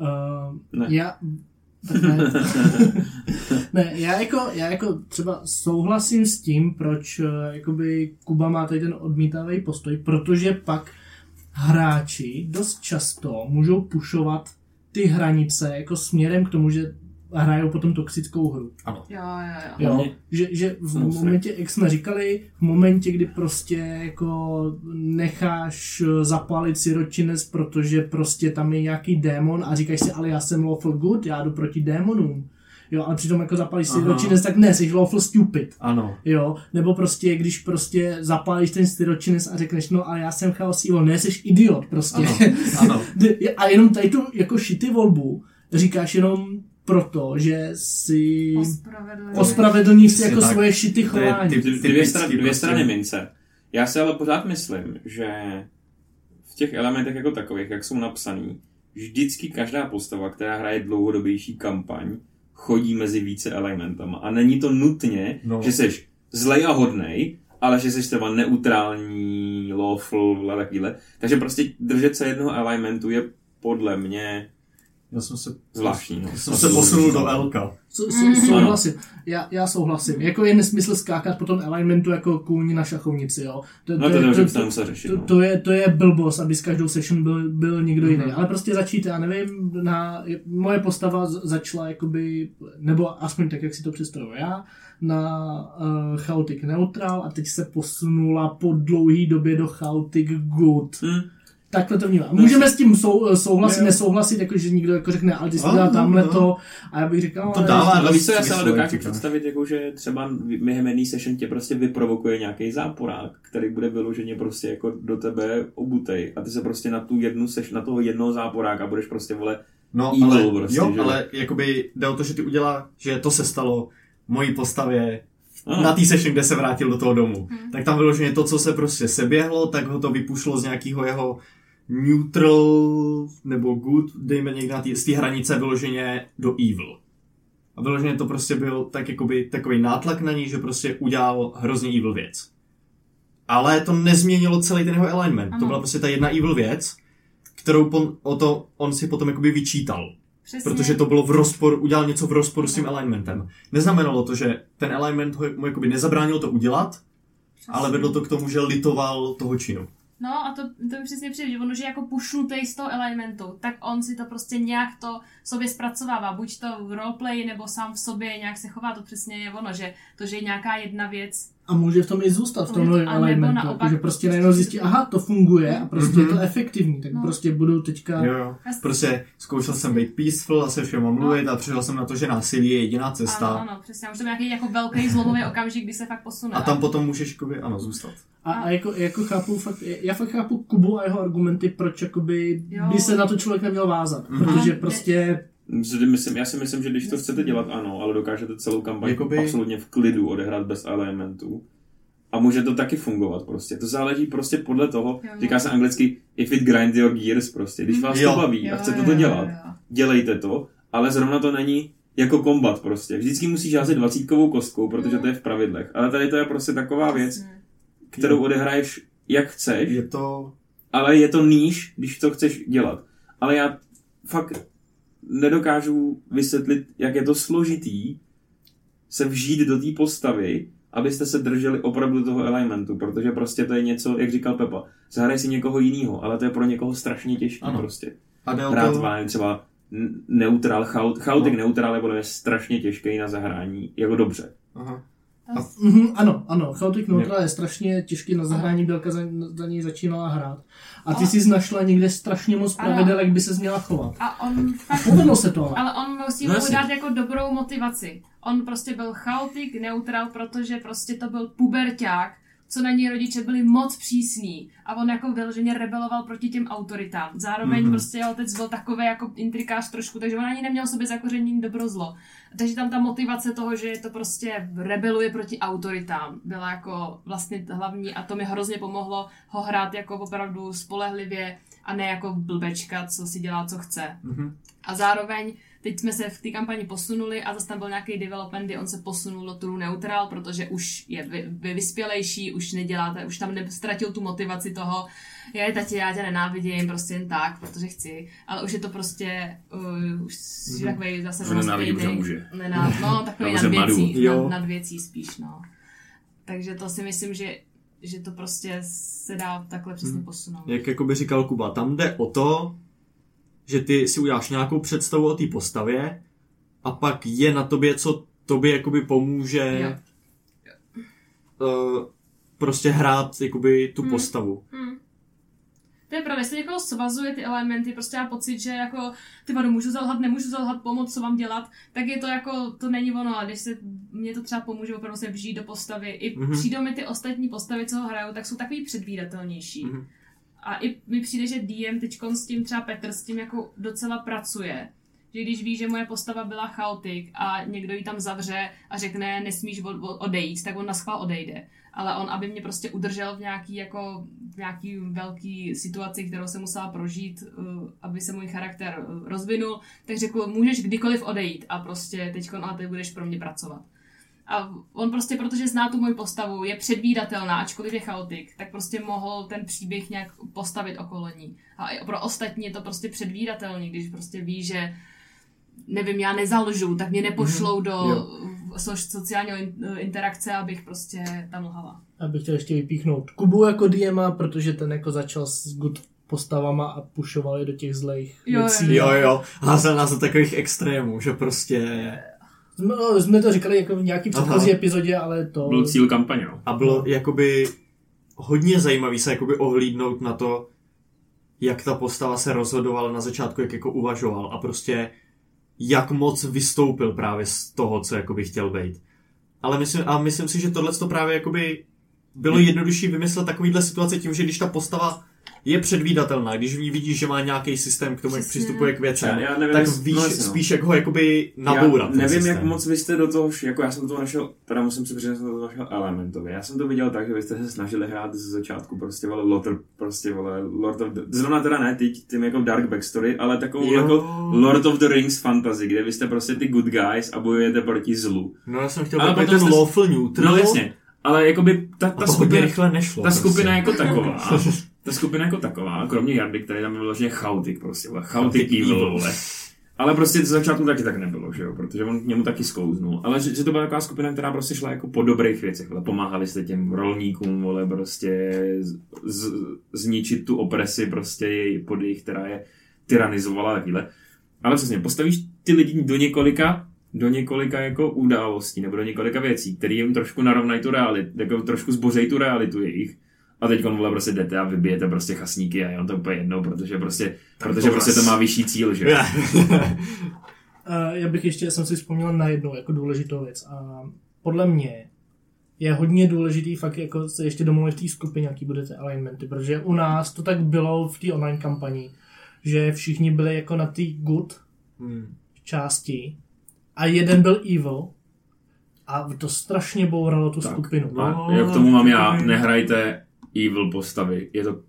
D: Uh,
C: Ne.
D: Já, ne. ne, já jako, já jako třeba souhlasím s tím, proč uh, jakoby Kuba má tady ten odmítavý postoj, protože pak hráči dost často můžou pušovat ty hranice jako směrem k tomu, že hrajou potom toxickou hru.
B: Jo, jo, jo.
D: Jo,
C: Hlavně-
D: že, že v
C: Jsem
D: momentě, jak jsme říkali, v momentě, kdy prostě jako necháš eh, zapálit siročinec, protože prostě tam je nějaký démon a říkáš si, ale já jsem lawful good, já jdu proti démonům. Jo, ale přitom jako zapálíš siročinec, tak ne, jsi lawful stupid.
E: Ano.
D: Jo, nebo prostě, když prostě zapálíš ten siročinec a řekneš, no ale já jsem chaos evil, ne, jsi idiot prostě.
E: Ano, ano.
D: a jenom tady tu jako šity volbu říkáš jenom proto, že si ospravedlníš si jako
E: tak.
D: svoje šity
E: To je
D: chování.
E: typ-
C: Dvě,
E: typický
C: strany, dvě
E: prostě.
C: strany mince. Já si ale pořád myslím, že v těch elementech jako takových, jak jsou napsaný, vždycky každá postava, která hraje dlouhodobější kampaň, chodí mezi více elementama. A není to nutně,
E: No.
C: no. že jsi zlej a hodnej, ale že jsi třeba neutrální, lawful a takovýhle. Takže prostě držet se jednoho elementu je podle mě
E: Já jsem se,
C: zvláštní. No.
E: jsem se posunul do Elka.
D: Sou- sou- Souhlasím. Já, já souhlasím. Jako je nesmysl skákat po tom alignmentu jako kůň na šachovnici, jo. To,
C: No to,
D: je,
C: to,
D: to,
C: to, to řešit.
D: to,
C: No.
D: to, je, to je blbost, aby s každou session byl, byl někdo jiný.
E: Mhm.
D: Ale prostě začít, já nevím, na, moje postava začala jakoby, nebo aspoň tak, jak si to představuji já, na uh, Chaotic Neutral a teď se posunula po dlouhé době do Chaotic Good.
C: Hm.
D: Takhle to vnímám. Můžeme s tím sou, souhlasit,
E: Jo.
D: nesouhlasit, jakože někdo jako řekne, ale ty jsi dělal
E: no,
D: tamhle to a já bych říkal,
E: To dává
C: Ale víš co, já se ale dokážu představit, jako, že třeba během jedné session tě prostě vyprovokuje nějaký záporák, který bude vyloženě prostě jako do tebe obutej a ty se prostě na tu jednu seš, na toho jednoho záporáka budeš prostě vole
E: No,
C: Evil
E: ale,
C: prostě,
E: jo,
C: že?
E: ale jakoby jde o to, že ty udělá, že to se stalo mojí postavě
C: Ano.
E: na té session, kde se vrátil do toho domu.
B: Hmm.
E: Tak tam vyloženě to, co se prostě seběhlo, tak ho to vypušlo z nějakého jeho neutral nebo good, dejme někde na tý, z té hranice vyloženě do evil. A vyloženě to prostě byl tak jakoby takový nátlak na ní, že prostě udělal hrozně evil věc. Ale to nezměnilo celý ten jeho alignment.
B: Ano.
E: To byla prostě ta jedna evil věc, kterou pon, o to on si potom jakoby vyčítal.
B: Přesně.
E: Protože to bylo v rozporu, udělal něco v rozporu s tím alignmentem. Neznamenalo to, že ten alignment ho, mu jakoby nezabránil to udělat,
B: Přesně.
E: ale vedlo to k tomu, že litoval toho činu.
B: No a to, to mi přesně přijde, že ono, že jako pušnutej z toho elementu, tak on si to prostě nějak to sobě zpracovává, buď to v roleplay, nebo sám v sobě nějak se chová, to přesně je ono, že to, že je nějaká jedna věc,
D: A může v tom i zůstat, v tom
B: to-
D: alignmentu.
B: naopak
D: Že prostě najednou zjistí, aha, to funguje a prostě je to
E: Mhm.
D: efektivní, tak
B: No.
D: prostě budu teďka...
E: Jo, jo. Prostě zkoušel jsem být peaceful a se všema mluvit a přišel jsem na to, že násilí je jediná cesta.
B: ano, ano, přesně, už to nějaký jako velký zlomový okamžik, kdy se fakt posune.
E: A tam potom můžeš jakoby, ano, zůstat.
D: A, a jako, jako chápu fakt, já fakt chápu Kubu a jeho argumenty, proč jakoby
B: Jo.
D: by se na to člověk neměl vázat.
E: Mhm.
D: Protože prostě
C: Myslím, já si myslím, že když to chcete dělat, ano, ale dokážete celou kampaň
E: Jakoby-
C: absolutně v klidu odehrát bez alignmentu. A může to taky fungovat prostě. To záleží prostě podle toho,
B: Jo.
C: říká se anglicky if it grinds your gears prostě. Když vás
E: Jo.
C: to baví a chcete to dělat, dělejte to, ale zrovna to není jako kombat prostě. Vždycky musíš házet dvacítkovou kostkou, protože to je v pravidlech. Ale tady to je prostě taková věc, kterou odehraješ jak chceš,
E: Je to...
C: ale je to níž, když to chceš dělat. Ale já fakt nedokážu vysvětlit, jak je to složitý se vžít do té postavy, abyste se drželi opravdu toho elementu, protože prostě to je něco, jak říkal Pepa, zahraj si někoho jiného, ale to je pro někoho strašně těžké prostě.
E: A
C: Hrát
E: to...
C: vám třeba neutral, chaot, chaotic
E: No.
C: neutral je podle strašně těžký na zahrání, jako dobře.
E: Aha.
D: Mhm, ano, ano, Chaotic Neutral je strašně těžký na zahrání, Bělka za, za něj začínala hrát. A ty
B: A-
D: jsi našla někde strašně moc pravidel, jak by se měla chovat.
B: A on fakt
D: Povedlo se to ale.
B: Ale on musí
C: No
B: mu dát jako dobrou motivaci. On prostě byl chaotik, neutral, protože prostě to byl puberťák, co na něj rodiče byli moc přísní a on jako vyloženě rebeloval proti těm autoritám. Zároveň mm-hmm. prostě jeho otec byl takový jako intrikář trošku, takže on ani neměl sobě zakořenění dobro zlo. Takže tam ta motivace toho, že to prostě rebeluje proti autoritám, byla jako vlastně hlavní a to mi hrozně pomohlo ho hrát jako opravdu spolehlivě a ne jako blbečka, co si dělá, co chce.
E: Mhm.
B: A zároveň teď jsme se v té kampani posunuli a zase tam byl nějaký development, kdy on se posunul do True Neutral, protože už je vy, vy vyspělejší, už neděláte, už tam nestratil tu motivaci toho, je tati, já tě nenávidím, prostě jen tak, protože chci, ale už je to prostě, uh, už mm-hmm. takový zase
C: Že nenávidí, protože může.
B: Nená, no, takový
C: Já
B: nad věcí, nad, nad věcí spíš, no. Takže to si myslím, že že to prostě se dá takhle přesně
E: Hmm.
B: posunout.
E: Jak jakoby říkal Kuba, tam jde o to, že ty si uděláš nějakou představu o té postavě a pak je na tobě, co tobě jakoby pomůže
B: Jo.
E: uh, prostě hrát jakoby tu
B: Hmm.
E: postavu.
B: Hmm. To je pravda, jestli někoho svazuje ty elementy, prostě má pocit, že jako ty vado, můžu zalhat, nemůžu zalhat, pomoct, co mám dělat, tak je to jako, to není ono, a když se, mě to třeba pomůže opravdu se vžít do postavy, i
E: Mhm.
B: mm-hmm. přijdou mi ty ostatní postavy, co ho hrajou, tak jsou takový předvídatelnější.
E: Mhm.
B: Mm-hmm. A i mi přijde, že DM teď s tím třeba Petr s tím jako docela pracuje. Že když ví, že moje postava byla chaotik a někdo ji tam zavře a řekne, nesmíš od- od- odejít, tak on na schvál odejde. Ale on, aby mě prostě udržel v nějaký, jako, v nějaký velký situaci, kterou jsem musela prožít, uh, aby se můj charakter uh, rozvinul, tak řekl, můžeš kdykoliv odejít a prostě teď ale ty budeš pro mě pracovat. A on prostě, protože zná tu moji postavu, je předvídatelná, ačkoliv je chaotik, tak prostě mohl ten příběh nějak postavit okolo ní. A i pro ostatní je to prostě předvídatelný, když prostě ví, že nevím, já nezalžu, tak mě nepošlou do
E: Jo.
B: so, sociálního in- interakce, abych prostě tam lhala.
D: Já bych chtěl ještě vypíchnout Kubu jako DMa, protože ten jako začal s good postavama a pušoval je do těch zlejch
B: jo,
D: věcí.
E: Jo, jo, házel nás do takových extrémů, že prostě...
D: Jsme, no, jsme to říkali jako v nějaký
E: Aha.
D: předchozí epizodě, ale to...
C: Byl cíl kampaně, no.
E: A bylo jakoby hodně zajímavý se jakoby ohlídnout na to, jak ta postava se rozhodovala na začátku, jak jako uvažoval a prostě jak moc vystoupil právě z toho, co jakoby chtěl být. Ale myslím, a myslím si, že tohle to právě jakoby bylo jednodušší vymyslet takovýhle situace tím, že když ta postava je předvídatelná, když v ní vidíš, že má nějaký systém k tomu, jak
B: Přesně.
E: přistupuje k věcem,
C: Já- já nevím,
E: tak víš
C: no jasně, no.
E: spíš, jak ho jakoby nabourat.
C: Já nevím,
E: systém.
C: jak moc vy jste do toho, jako já jsem toho našel, teda musím si přiznat, že jsem do toho našel elementově. Já jsem to viděl tak, že vy jste se snažili hrát ze začátku, prostě vole Lord, prostě vole Lord of the, zrovna teda ne teď, tím jako Dark Backstory, ale takovou
E: Jo.
C: jako Lord of the Rings fantasy, kde vy jste prostě ty good guys a bojujete proti zlu.
E: No já jsem chtěl
C: Ale
E: ten
C: jste-
E: lawful neutral.
C: No jasně, ale jakoby ta, ta
E: to
C: skupina,
E: rychle nešlo.
C: ta
E: prostě.
C: skupina jako taková, ta skupina jako taková, kromě Jardy, který tam byl vlastně chaotik prostě, Chaotic evil, vole. Ale prostě ze začátku taky tak nebylo, že jo, protože on k němu taky sklouznul. Ale že, že to byla taková skupina, která prostě šla jako po dobrých věcech, vole. Pomáhali jste těm rolníkům, vole, prostě z, z, zničit tu opresi prostě jej- pod jejich, která je tyranizovala a takhle. Ale přesně, postavíš ty lidi do několika do několika jako událostí nebo do několika věcí, které jim trošku narovnají tu realitu, jako trošku zbořejí tu realitu jejich. A teď vole prostě jdete a vybijete prostě chasníky a je on to úplně jedno, protože prostě, protože
E: to
C: prostě to má vyšší cíl, že?
D: já bych ještě, jsem si vzpomněl na jednu jako důležitou věc. A podle mě je hodně důležitý fakt jako se ještě domluvit v té skupině, jaký budete alignmenty, protože u nás to tak bylo v té online kampani, že všichni byli jako na té good
E: Hmm.
D: části a jeden byl evil a to strašně bouralo tu
C: Tak.
D: skupinu.
E: No.
C: A jak k tomu mám já, nehrajte evil postavy. Je to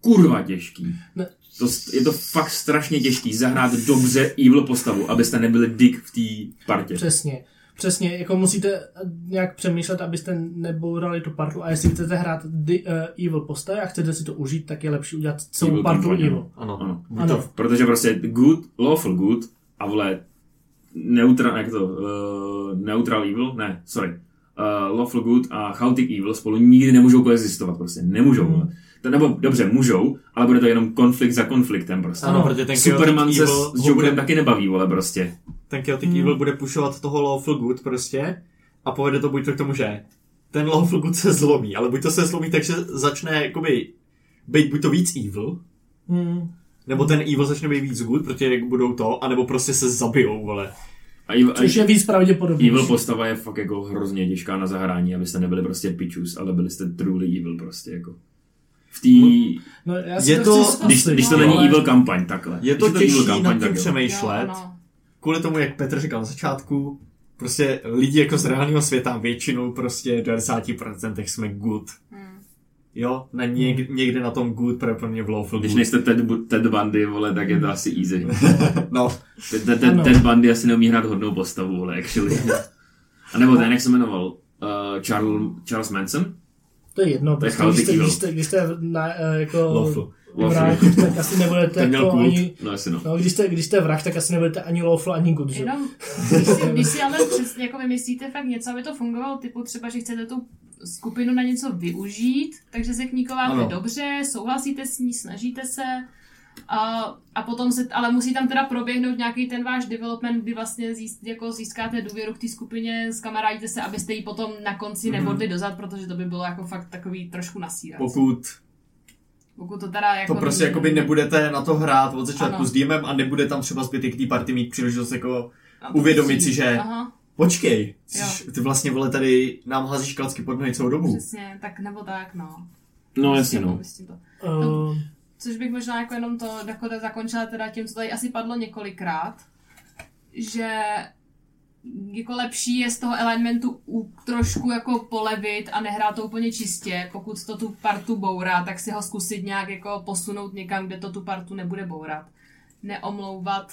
C: kurva těžký.
D: Ne.
C: To, je to fakt strašně těžký zahrát dobře evil postavu, abyste nebyli dick v té partě.
D: Přesně. Přesně, jako musíte nějak přemýšlet, abyste nebourali tu partu a jestli chcete hrát di, uh, evil postavy a chcete si to užít, tak je lepší udělat celou
C: Evil
D: partu evil.
E: Ano.
C: Ano.
E: Buď
D: Ano.
E: To,
C: Protože prostě good, lawful good a vole neutral, jak to, uh, neutral evil, ne, sorry, uh, lawful good a chaotic evil spolu nikdy nemůžou koexistovat, prostě nemůžou. To, nebo dobře, můžou, ale bude to jenom konflikt za konfliktem prostě.
E: ano, protože ten
C: Superman
E: Chaotic
C: se
E: Evil
C: s Jokerem
E: bude,
C: taky nebaví, vole, prostě.
E: ten Chaotic
D: Hmm.
E: Evil bude pušovat toho Lawful Good prostě a povede to buď to k tomu, že ten Lawful Good se zlomí, ale buď to se zlomí tak, že začne jakoby být buď to víc evil,
D: Hmm.
E: nebo ten evil začne být víc good, protože jak budou to, anebo prostě se zabijou, vole.
C: A Evil,
D: Což je víc pravděpodobně.
C: evil postava je fakt jako hrozně těžká na zahrání, abyste nebyli prostě pičus, ale byli jste truly evil prostě jako. V té,
D: No, já si
E: Je
D: to,
E: to-
D: chci zkusit,
C: když, když to
D: no,
C: není
D: ale-
C: evil kampaň, takhle.
E: Je to
C: Když evil
E: těžší
C: kampaň,
E: nad
C: tak
E: tím přemýšlet,
B: Jo, no.
E: kvůli tomu, jak Petr říkal na začátku, prostě lidi jako z reálného světa většinou prostě v 90% jsme good.
B: Hmm.
E: Jo, na něk, někde na tom good, pro pro mě v lawful
C: Když
E: good.
C: nejste Ted, Ted Bundy, vole, tak je to asi easy.
E: No,
C: Ted, Ted, Ted. Ted Bundy asi neumí hrát hodnou postavu, vole, actually. A nebo ten, jak se jmenoval? Uh, Charles, Charles Manson?
D: To je jedno,
C: To je
D: prostě, když, jste, když, jste, když jste na, eh, jako
E: lawful.
D: vrah, tak asi nebudete jako ani...
C: No asi no.
D: No, když jste, když jste vrah, tak asi nebudete ani lawful, ani good, že?
B: Jenom, když si, když si ale přesně jako vymyslíte fakt něco, aby to fungovalo, typu třeba, že chcete tu skupinu na něco využít, takže se k ní
E: Ano.
B: dobře, souhlasíte s ní, snažíte se, a, a potom se, ale musí tam teda proběhnout nějaký ten váš development, kdy vlastně zís, jako získáte důvěru k té skupině, zkamarádíte se, abyste ji potom na konci
E: Mhm.
B: nebodli dozad, protože to by bylo jako fakt takový trošku nasírat.
E: Pokud
B: Pokud to teda jako
E: to prostě
B: není-
E: jakoby nebudete na to hrát od začátku
B: Ano.
E: s DMem a nebude tam třeba zbytek té party mít příležitost jako uvědomit si, že-
B: Aha,
E: počkej,
B: Jo.
E: jsi- ty vlastně vole tady nám házíš klacky pod nohy celou dobu.
B: přesně, tak nebo tak, no.
C: No
B: S
C: jasně no.
B: tím to.
D: Uh,
B: Což bych možná jako jenom to jako tak zakončila teda tím, co tady asi padlo několikrát, že jako lepší je z toho elementu u, trošku jako polevit a nehrát to úplně čistě. Pokud to tu partu bourá, tak si ho zkusit nějak jako posunout někam, kde to tu partu nebude bourat. Neomlouvat,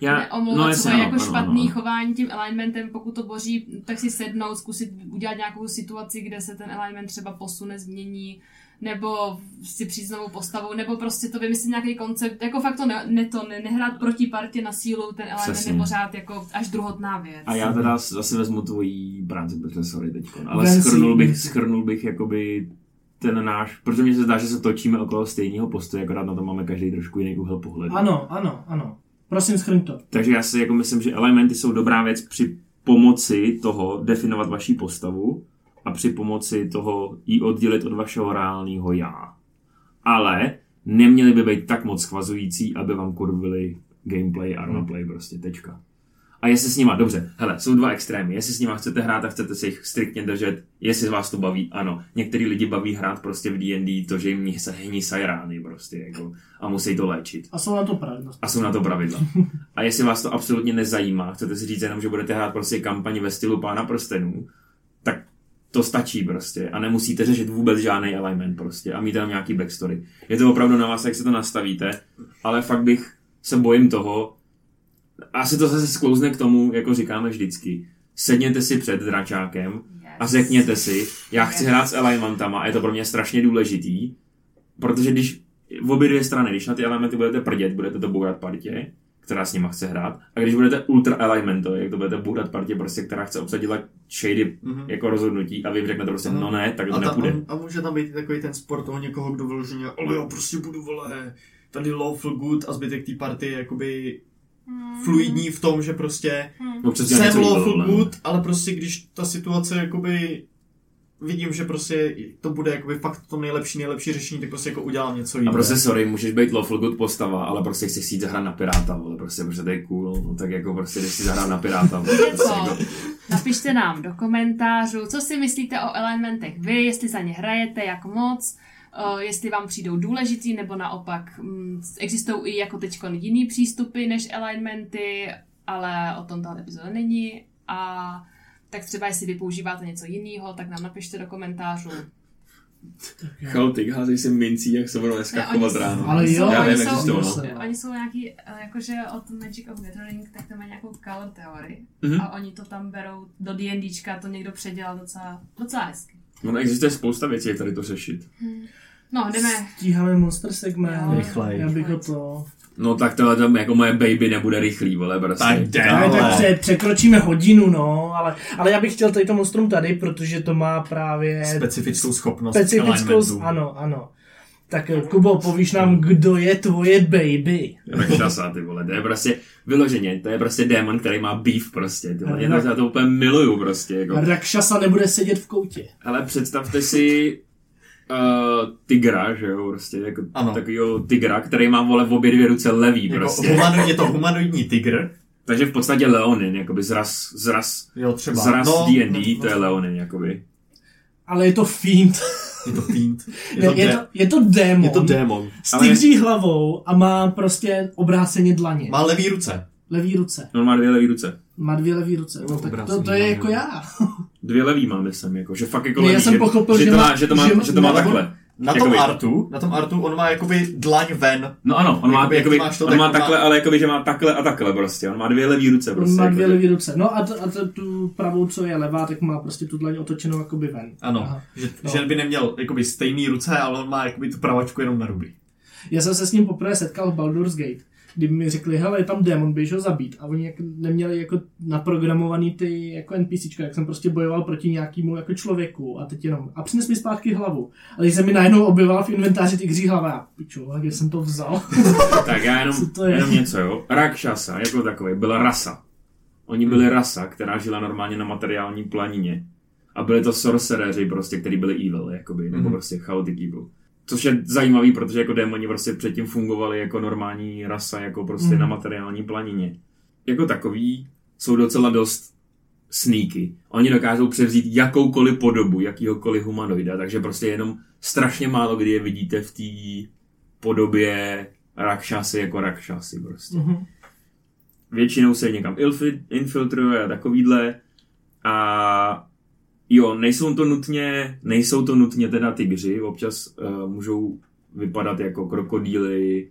C: Já,
B: neomlouvat
C: no,
B: svoje jako
C: ano,
B: špatný
C: ano.
B: chování tím alignmentem, pokud to boří, tak si sednout, zkusit udělat nějakou situaci, kde se ten alignment třeba posune, změní, nebo si přijít s novou postavou, nebo prostě to vymyslet nějaký koncept, jako fakt to, ne, ne to ne, nehrát proti partě na sílu, ten alignment
C: Přesně.
B: je pořád jako až druhotná věc.
C: A já teda zase vezmu tvojí práci, protože sorry teďko, ale
D: Vem si-
C: schrnul bych, schrnul bych jakoby ten náš, protože mně se zdá, že se točíme okolo stejného postoje, akorát na to máme každý trošku jiný úhel pohledu.
D: ano, ano, ano. Prosím, schrň to.
C: Takže já si jako myslím, že elementy jsou dobrá věc při pomoci toho definovat vaší postavu a při pomoci toho ji oddělit od vašeho reálného já. Ale neměly by být tak moc schvazující, aby vám kurvili gameplay a roleplay prostě, tečka. A jestli s nima, dobře, hele, jsou dva extrémy. Jestli s nima chcete hrát a chcete se jich striktně držet, jestli vás to baví, ano. Některý lidi baví hrát prostě v D&D to, že jim se hnísají rány prostě, jako, a musí to léčit.
D: A jsou na to pravidla.
C: A jsou na to pravidla. A jestli vás to absolutně nezajímá, chcete si říct jenom, že budete hrát prostě kampaně ve stylu Pána prstenů, tak to stačí prostě a nemusíte řešit vůbec žádný element prostě a mít tam nějaký backstory. Je to opravdu na vás, jak se to nastavíte, ale fakt bych se bojím toho, asi to zase sklouzne k tomu, jako říkáme vždycky, sedněte si před dračákem
B: Yes.
C: a řekněte si, já chci
B: Yes.
C: hrát s elementama a je to pro mě strašně důležitý, protože když v obě dvě strany, když na ty elementy budete prdět, budete to bourat partě, která s nima chce hrát, a když budete ultra elementový, jak to budete bourat partě, prostě, která chce obsadit like shady
E: Mhm.
C: jako rozhodnutí a vy řeknete prostě,
E: Aha.
C: no ne, tak to
E: A, ta,
C: nepůjde.
E: a, a může tam být takový ten sport toho někoho, kdo vyloženě, ale já prostě budu, vole, tady lawful good a zbytek té party jakoby. Fluidní v tom, že prostě
C: něco
E: lawful
C: líbilo, no.
E: good, ale prostě když ta situace jakoby vidím, že prostě to bude jakoby fakt to nejlepší, nejlepší řešení, tak prostě jako udělám něco
C: A
E: jiného.
C: prostě sorry, můžeš být lawful good postava, ale prostě chceš si jít zahrát na piráta, vole, prostě, protože to je cool, no, tak jako prostě jdeš si zahrát na piráta. Vole, prostě, jako,
B: Napište nám do komentářů, co si myslíte o elementech vy, jestli za ně hrajete, jak moc, jestli vám přijdou důležitý, nebo naopak mm, existují i jako teď jiný přístupy než alignmenty, ale o tom tahle epizoda není. A tak třeba jestli vy používáte něco jiného, tak nám napište do komentářů.
C: Chaotik, házej si mincí, jak se budou dneska
B: Ne, oni
C: chovat
B: jsou-
C: ráno.
D: Ale jo,
C: Já
B: oni
C: vím,
B: jsou-
C: existují, no.
B: Oni jsou nějaký, eh, jakože od Magic of Gathering, tak tam má nějakou color teorii.
C: Mhm.
B: A oni to tam berou do D&Dčka, to někdo předělal docela, docela hezky.
C: Ono existuje spousta věcí, jak tady to řešit.
B: No, jdeme.
D: Stíháme monster segment.
B: Jo.
E: Rychlej.
D: Já bych ho to...
C: No tak tohle tam jako moje baby nebude rychlý, vole, prostě.
E: Tak jde.
D: Ne,
E: Ale-
D: tak pře- překročíme hodinu, no, ale, ale já bych chtěl tady to monstrum tady, protože to má právě
E: Specifickou schopnost
D: specifickou... Ano, ano. Tak eh, Kubo, povíš nám, kdo je tvoje baby.
C: Rakšasa, ty vole, to je prostě vyloženě, to je prostě démon, který má beef prostě, ty vole, to, já to úplně miluju prostě, jako.
D: Rakšasa nebude sedět v koutě.
C: Ale představte si uh, tigra, že jo, prostě, jako
E: Ano.
C: takovýho tigra, který má, vole, v obě dvě ruce levý,
E: Jako
C: prostě.
E: humanoid, je to humanoidní tygr,
C: Takže v podstatě Leonin, jakoby zraz, zraz,
E: Jo, třeba.
C: zraz
E: No,
C: D&D,
E: no,
C: to je
E: no.
C: Leonin, jakoby.
D: Ale je to fiend.
E: Je to fiend. Je
D: Ne,
E: to,
D: je, to, je to démon.
E: je to démon.
D: S tygří hlavou a má prostě obráceně dlaně.
E: Má levý ruce.
D: Levý ruce.
C: On má dvě levý ruce.
D: Má dvě levý ruce. No, tak to, to je jako já.
C: Dvě levý má, myslím, jako, že fakt jako
D: Ne, já
C: levý,
D: jsem
C: že,
D: pochopil,
C: že,
D: že
C: to
D: má-
C: má, že to má,
D: že
C: že to má takhle.
E: Na tom
C: Jakoby-
E: artu, na tom artu, on má jakoby dlaň ven.
C: No ano, on má,
E: Jakoby, jak
C: jakoby,
E: máš to,
C: on
E: tak
C: má
E: on má-
C: takhle, ale jakoby, že má takhle a takhle prostě. On má dvě levý ruce prostě.
D: On má dvě levý ruce. No a, t- a t- tu pravou, co je levá, tak má prostě tu dlaň otočenou jakoby ven.
E: Ano,
D: Aha.
E: že,
D: No.
E: že by neměl jakoby stejný ruce, ale on má jakoby tu pravačku jenom na ruby.
D: Já jsem se s ním poprvé setkal v Baldur's Gate, kdy mi řekli, hele, je tam démon, běž ho zabít. A oni jak neměli jako naprogramovaný ty jako NPCčka, jak jsem prostě bojoval proti nějakému jako člověku a teď jenom, a přines mi zpátky hlavu. A když se mi najednou objevila v inventáři tygří hlava, já piču, a kde jsem to vzal?
C: Tak já jenom,
D: to je?
C: jenom něco, jo. Rakshasa jako takový byla rasa. Oni byli rasa, která žila normálně na materiální planině. A byli to sorcereři prostě, kteří byli evil, jakoby, nebo
E: Mhm.
C: prostě chaotic evil. Což je zajímavý, protože jako démoni prostě předtím fungovali jako normální rasa, jako prostě
D: Mhm.
C: na materiální planině. Jako takový jsou docela dost sneaky. Oni dokážou převzít jakoukoliv podobu, jakýhokoliv humanoida, takže prostě jenom strašně málo kdy je vidíte v té podobě rakšasy jako rakšasy prostě.
D: Mhm.
C: Většinou se někam infiltruje a takovýhle a jo, nejsou to nutně, nejsou to nutně teda tygři, občas uh, můžou vypadat jako krokodýly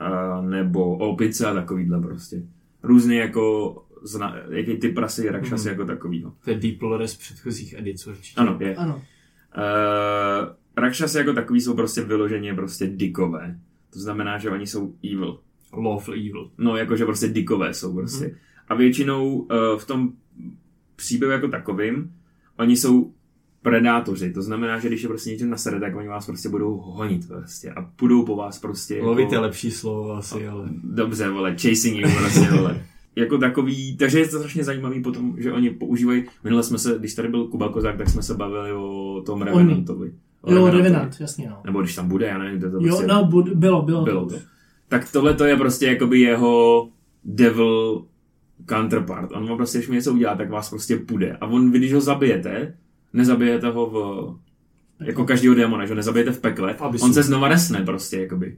C: uh, nebo opice a takovýhle prostě. Různě jako zna, jaký ty prasy rakšasy
E: Mhm.
C: jako takovýho.
E: To je deep lore z předchozích edic určitě.
C: Ano, je.
D: Ano.
C: Uh, Rakšasy jako takový jsou prostě vyloženě prostě dikové. To znamená, že oni jsou evil.
E: Lawful evil.
C: No, jakože prostě dikové jsou prostě.
E: Mhm.
C: A většinou uh, v tom příběhu jako takovým, oni jsou predátoři. To znamená, že když je prostě něčem nasede, tak oni vás prostě budou honit prostě a budou po vás prostě jako...
E: Lovit je lepší slovo asi, ale...
C: Dobře, vole, chasing you, prostě, vole. Jako takový, takže je to strašně zajímavý potom, že oni používají, minule jsme se, když tady byl Kuba Kozák, tak jsme se bavili o tom Revenantovi. O
D: Jo. Revenant, jasně no.
C: Nebo když tam bude, já nevím, to to
D: Jo,
C: prostě,
D: no, bud, bylo, bylo,
C: bylo to. Tak tohle to je prostě jakoby jeho devil counterpart. On vám prostě, když mu něco udělá, tak vás prostě půjde. A on, vy když ho zabijete, nezabijete ho v, jako každýho démona, že ho nezabijete v pekle,
E: V
C: on se znova resne prostě, jakoby.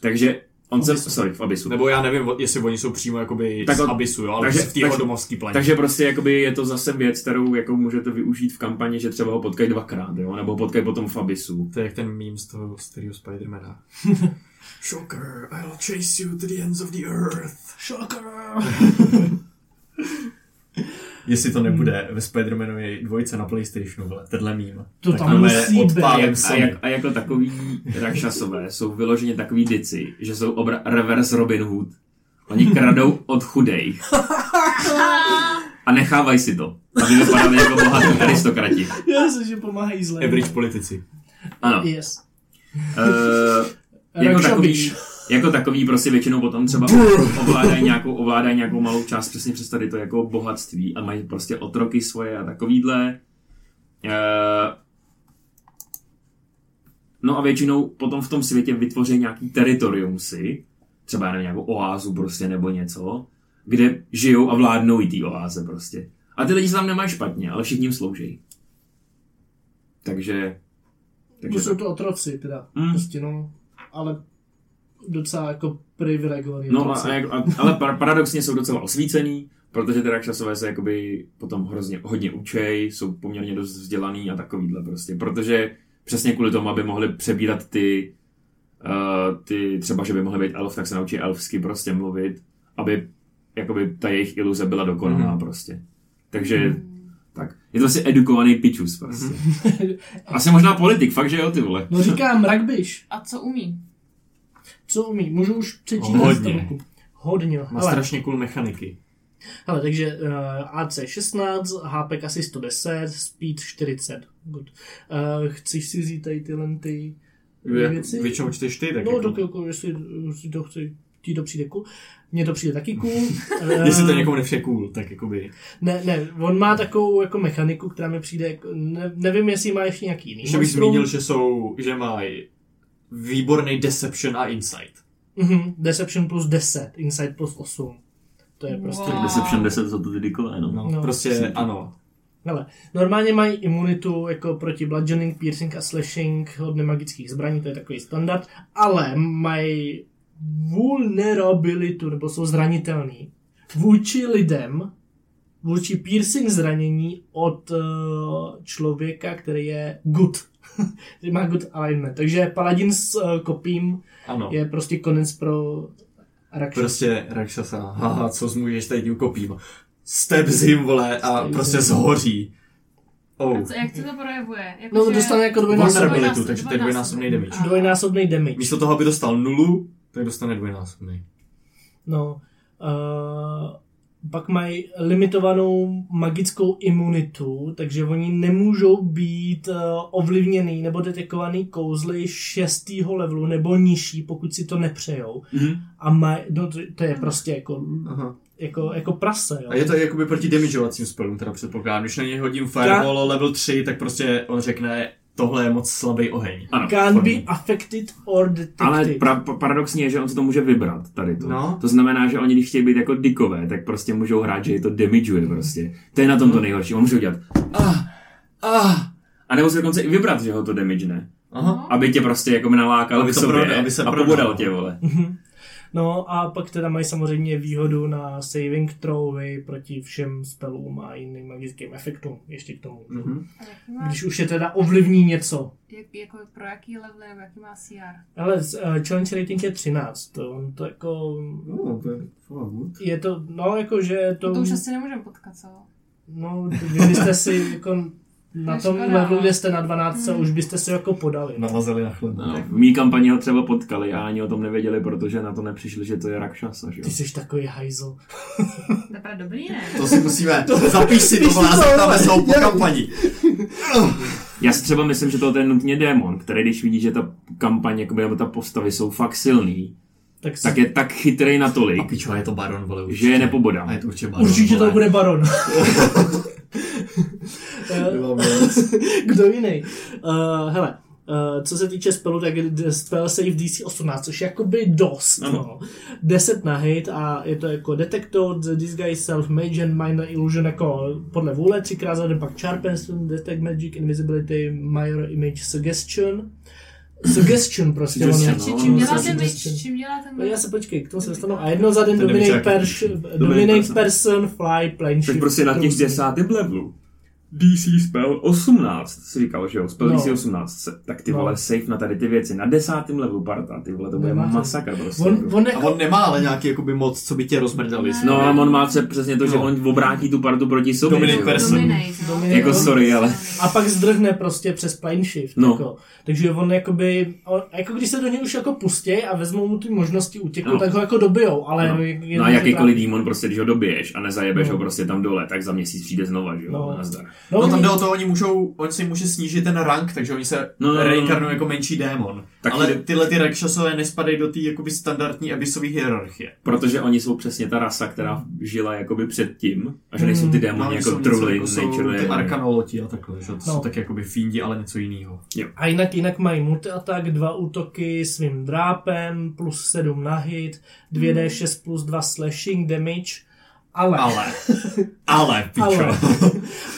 C: Takže on se, sorry, v abysu.
E: Nebo já nevím, jestli oni jsou přímo jakoby
C: Tak
E: z Abysu, jo, ale
C: takže-
E: v té jeho
C: takže-
E: domovský planě.
C: Takže prostě jakoby je to zase věc, kterou jako můžete využít v kampani, že třeba ho potkají dvakrát, jo? nebo ho potkají potom v abysu.
E: To je jak ten meme z toho starého Spidermana. Shocker, I'll chase you to the ends of the earth.
D: Shocker.
E: Jestli to nebude ve Spider-Manovi dvojce na Playstationu, vole, tenhle meme.
D: To
E: tak
D: tam musí být.
C: A,
E: Sony.
C: jak, a jako takový rakšasové jsou vyloženě takový dici, že jsou obra- reverse Robin Hood. Oni kradou od chudejch. A nechávají si to, aby vypadali jako bohatí aristokrati.
D: Já se, že pomáhají zle.
E: Average politici.
C: Ano.
D: Yes.
C: Uh, jako takový, jako takový prostě většinou potom třeba ovládají nějakou, ovládají nějakou malou část přesně přes tady to jako bohatství a mají prostě otroky svoje a takovýhle. Uh, no a většinou potom v tom světě vytvoří nějaký teritorium si, třeba nevím, nějakou oázu prostě nebo něco, kde žijou a vládnou i ty oáze prostě. A ty lidi se tam nemají špatně, ale všichni jim slouží. Takže...
D: Takže jsou to otroci, teda.
C: Mm.
D: Prostě, no. Ale docela jako privilegovaný
C: No, a, a, ale par- paradoxně jsou docela osvícený, protože ty rakšasové se jakoby potom hrozně hodně učej, jsou poměrně dost vzdělaný a takovýhle prostě, protože přesně kvůli tomu, aby mohli přebírat ty, uh, ty třeba, že by mohli být elf, tak se naučí elfsky prostě mluvit, aby jakoby ta jejich iluze byla dokonalá
E: Mhm.
C: prostě. Takže tak. Je to asi edukovaný pičus prostě. Asi možná politik, fakt, že jo, ty vole.
D: No říkám, rugbyš.
B: A co umí?
D: Co umí? Můžu už přečíst
E: Hodně.
D: Hodně.
E: Má
D: Hele,
E: strašně cool mechaniky.
D: hele, takže uh, AC 16, HP asi 110, Speed 40. Good. Uh, chceš si vzít tady tyhle ty věci?
E: většinou čteš ty, tak
D: No,
E: jako,
D: jako, jestli, jestli to chci, ti to přijde cool. Mně to přijde taky cool. Eh,
E: jestli to někomu nepřijde cool, tak jakoby...
D: Ne, ne, on má takovou jako mechaniku, která mi přijde, jako, ne, nevím, jestli má ještě nějaký jiný
E: Ještě bych zmínil, že jsou, že mají výborný Deception a Insight.
D: Mhm, Deception plus 10, Insight plus 8. To je prostě...
B: Wow.
C: 10 všem 10 jsou to ty dikové, no.
E: No,
D: No.
E: prostě ano.
D: Hele, normálně mají imunitu jako proti bludgeoning, piercing a slashing od nemagických zbraní, to je takový standard, ale mají vulnerabilitu, nebo jsou zranitelný vůči lidem, vůči piercing zranění od uh, člověka, který je good. který má good alignment. Takže paladin s uh, kopím
E: Ano.
D: je prostě konec pro Rakshas.
E: Prostě Rakshasa, haha, co zmůžeš tady tím kopím. Step zim, vole, a
D: Step
E: prostě
D: zim.
E: zhoří. Oh.
B: A co, jak se to projevuje? Jako,
D: No,
B: že-
D: dostane jako dvojnásobný-
E: Vulnerabilitu, takže to je dvojnásobný damage.
D: Dvojnásobný damage.
E: Místo toho, aby dostal nulu, tak dostane dvojnásobný.
D: No, uh, pak mají limitovanou magickou imunitu, takže oni nemůžou být uh, ovlivněný nebo detekovaný kouzly šestého levelu nebo nižší, pokud si to nepřejou.
E: Mhm.
D: A maj, no, to, to je prostě jako,
E: Aha.
D: jako, jako prase, jo.
E: A je to jakoby proti damageovacím spellům, teda předpokládám. Když na něj hodím Fireball level 3, tak prostě on řekne, tohle je moc slabý oheň.
C: Ano.
D: Can't
E: Formy.
D: be affected or detected.
C: Ale pra, pa- paradoxně je, že on si to může vybrat tady to.
E: No.
C: To znamená, že oni, když chtějí být jako dikové, tak prostě můžou hrát, že je to damageuje prostě. To je na tom to nejhorší. On může udělat ah, ah, a nebo si dokonce i vybrat, že ho to damage ne.
E: Aha.
C: Aby tě prostě jako nalákal
E: Aby
C: k
E: to
C: sobě
E: prodal- aby se
C: a pobodal tě, vole.
D: No a pak teda mají samozřejmě výhodu na saving throwy proti všem spellům a jiným magickým efektům ještě k tomu.
E: Mhm.
B: Má,
D: Když už je teda ovlivní něco.
B: jak, jako pro jaký level nebo jaký má CR?
D: Ale uh, challenge rating je 13, to, on to jako,
E: No, to je
D: je to, no jako, že to,
B: To, to už asi nemůžeme potkat, co?
D: no, vy byste si jako na
B: To
D: tom levelu, kde jste na 12, už byste si jako podali.
E: Navazili na chleb.
C: No, v mý kampani ho třeba potkali a ani o tom nevěděli, protože na to nepřišli, že to je Rakšasa, že jo.
D: Ty jsi takový hajzl.
B: To pravda dobrý, ne?
E: To si musíme, zapíš si to, nás
D: to,
E: zeptáme jsou po kampani.
C: Já si třeba myslím, že to je nutně démon, který když vidí, že ta kampaň, jakoby, nebo ta postavy jsou fakt silný,
D: Tak, si,
C: tak je tak chytrý
E: A
C: natolik,
E: pičo, je to baron, vole, určitě.
C: že je nepobodá.
E: A je to určitě baron,
D: určitě
E: vole.
D: to bude baron. Kdo jiný? Uh, hele, Uh, co se týče spelu, tak spell save DC 18, což je jakoby dost.
C: Ano.
D: No. 10 na hit a je to jako Detector, the Disguise Self, Mage and Minor Illusion jako podle vůle, třikrát za den pak Sharpen, Detect Magic, Invisibility, Minor Image, Suggestion. Suggestion prostě.
C: Suggestion, no,
B: čím dělá ten
D: suggestion.
B: myč? Čím dělá ten
D: No, já
B: myč?
D: se počkej, k tomu se dostanu. A jedno za den dominate, pers,
C: Dominate
D: dominate
C: person.
D: person, fly, plane
C: Tak prostě na těch desátém levelu. DC spell 18, si říkal, že jo, spell
D: No.
C: DC 18, se- tak ty
D: No.
C: vole safe na tady ty věci, na desátém levelu parta, ty vole, to bude
D: Nemá
C: masakr prostě.
D: On,
C: jako.
D: on
E: A
D: jako,
E: on nemá ale nějaký jakoby moc, co by tě rozmrdali.
B: Ne.
C: No ale on má se přesně to, že
E: No.
C: on obrátí tu partu proti sobě.
E: Dominate
C: že jo.
E: person.
B: Dominate, no.
D: Dominate.
C: Jako sorry, ale...
D: a pak zdrhne prostě přes plane shift.
C: No.
D: Jako. Takže on jakoby, on, jako když se do něj už jako pustí a vezmou mu ty možnosti útěku,
C: No.
D: tak ho jako dobijou, ale...
C: No,
D: je-
C: no a jakýkoliv dímon, prostě když ho dobiješ a nezajebeš
D: No.
C: ho prostě tam dole, tak za měsíc přijde znova, že jo,
D: No.
C: nazdar.
D: No,
E: No tam
D: oni-
E: jde o to, oni můžou, on si může snížit ten rank, takže oni se
C: No, no, no,
E: reinkarnují
C: no.
E: jako menší démon.
C: Tak
E: Ale
C: jde-
E: tyhle ty Rakshasové nespadají do té jakoby standardní abyssové hierarchie.
C: Protože oni jsou přesně ta rasa, která žila jakoby předtím, a že nejsou ty démoni
E: oni
C: jako
E: jsou něco,
C: truly,
E: jako jsou
C: nature
E: ty arkanoloti a takhle, že to
D: No.
E: jsou tak jakoby fíndi, ale něco jiného.
D: A jinak, jinak mají multi-attack, dva útoky svým drápem, plus 7 na hit, 2d6 plus 2 slashing damage, ale,
E: Ale, ale,
D: ale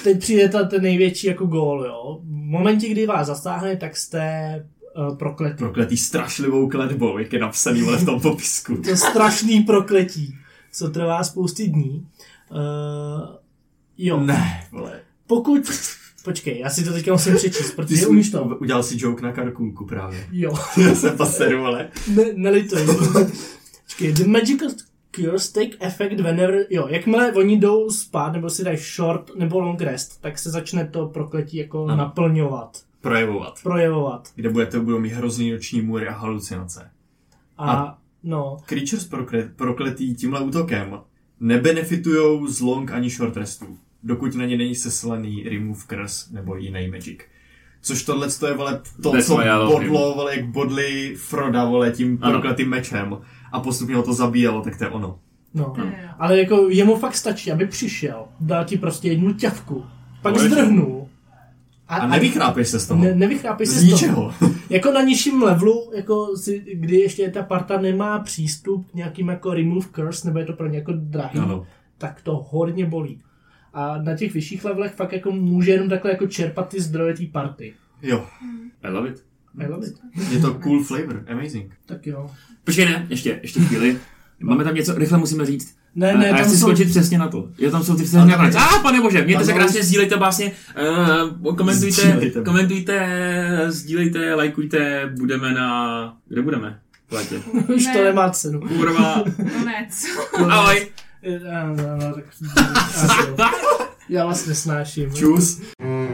D: teď přijde ta, ten největší jako gól, jo. V momentě, kdy vás zasáhne, tak jste uh, prokletí.
E: Prokletý strašlivou kletbou, jak je napsaný vole v tom popisku.
D: To strašný prokletí, co trvá spousty dní. Uh, jo,
E: Ne, vole.
D: pokud... Počkej, já si to teďka musím přečíst,
E: Ty
D: protože
E: jsi
D: umíš to.
E: udělal si joke na karkulku právě.
D: Jo.
E: Já jsem paseru, ale.
D: Ne, nelituj. Počkej, the magical take effect whenever, jo, jakmile oni jdou spát, nebo si dají short nebo long rest, tak se začne to prokletí jako
E: Ano.
D: naplňovat,
E: Projevovat.
D: projevovat.
E: Kde budete, budou mít hrozný noční můry a halucinace.
D: A,
E: A-
D: no,
E: Creatures prokle- prokletý tímhle útokem nebenefitujou z long ani short restů, dokud na ně není seslaný remove curse nebo jiný magic. Což tohle je vole to,
C: That's
E: co bodlo, vole, jak bodli Froda, vole, tím prokletým mečem a postupně ho to zabíjelo, tak to je ono.
D: no.
B: Jo.
D: Ale jako jemu fakt stačí, aby přišel, dal ti prostě jednu ťavku, pak
C: No, ještě.
D: zdrhnul
E: A nevychrápeš se z toho.
D: Ne, nevychrápeš se
E: z
D: z toho.
E: ničeho.
D: Jako na nižším levelu, jako si, kdy ještě ta parta nemá přístup k nějakým jako remove curse, nebo je to pro ně jako drahý,
E: Ano.
D: tak to hodně bolí. A na těch vyšších levelech fakt jako může jenom takhle jako čerpat ty zdroje té party.
E: Jo.
C: I love it.
D: I love it.
E: Je to cool flavor. Amazing.
D: Tak jo.
C: Počkej, ne, ještě, ještě chvíli. Máme tam něco, rychle musíme říct.
D: Ne, ne,
C: a já
D: tam
C: chci
D: jsou...
C: skočit přesně na to. Jo, tam jsou ty nakonec.
E: je-
C: A, pane bože, mějte
D: tam
C: se
D: je-
C: krásně, sdílejte básně, uh, komentujte,
E: Sdílejte.
C: komentujte, sdílejte, lajkujte, budeme na, kde budeme? V létě.
D: Už to nemá cenu.
C: Kurva,
B: Konec.
C: ahoj.
D: Eh. Já vás nesnáším.
E: Čus.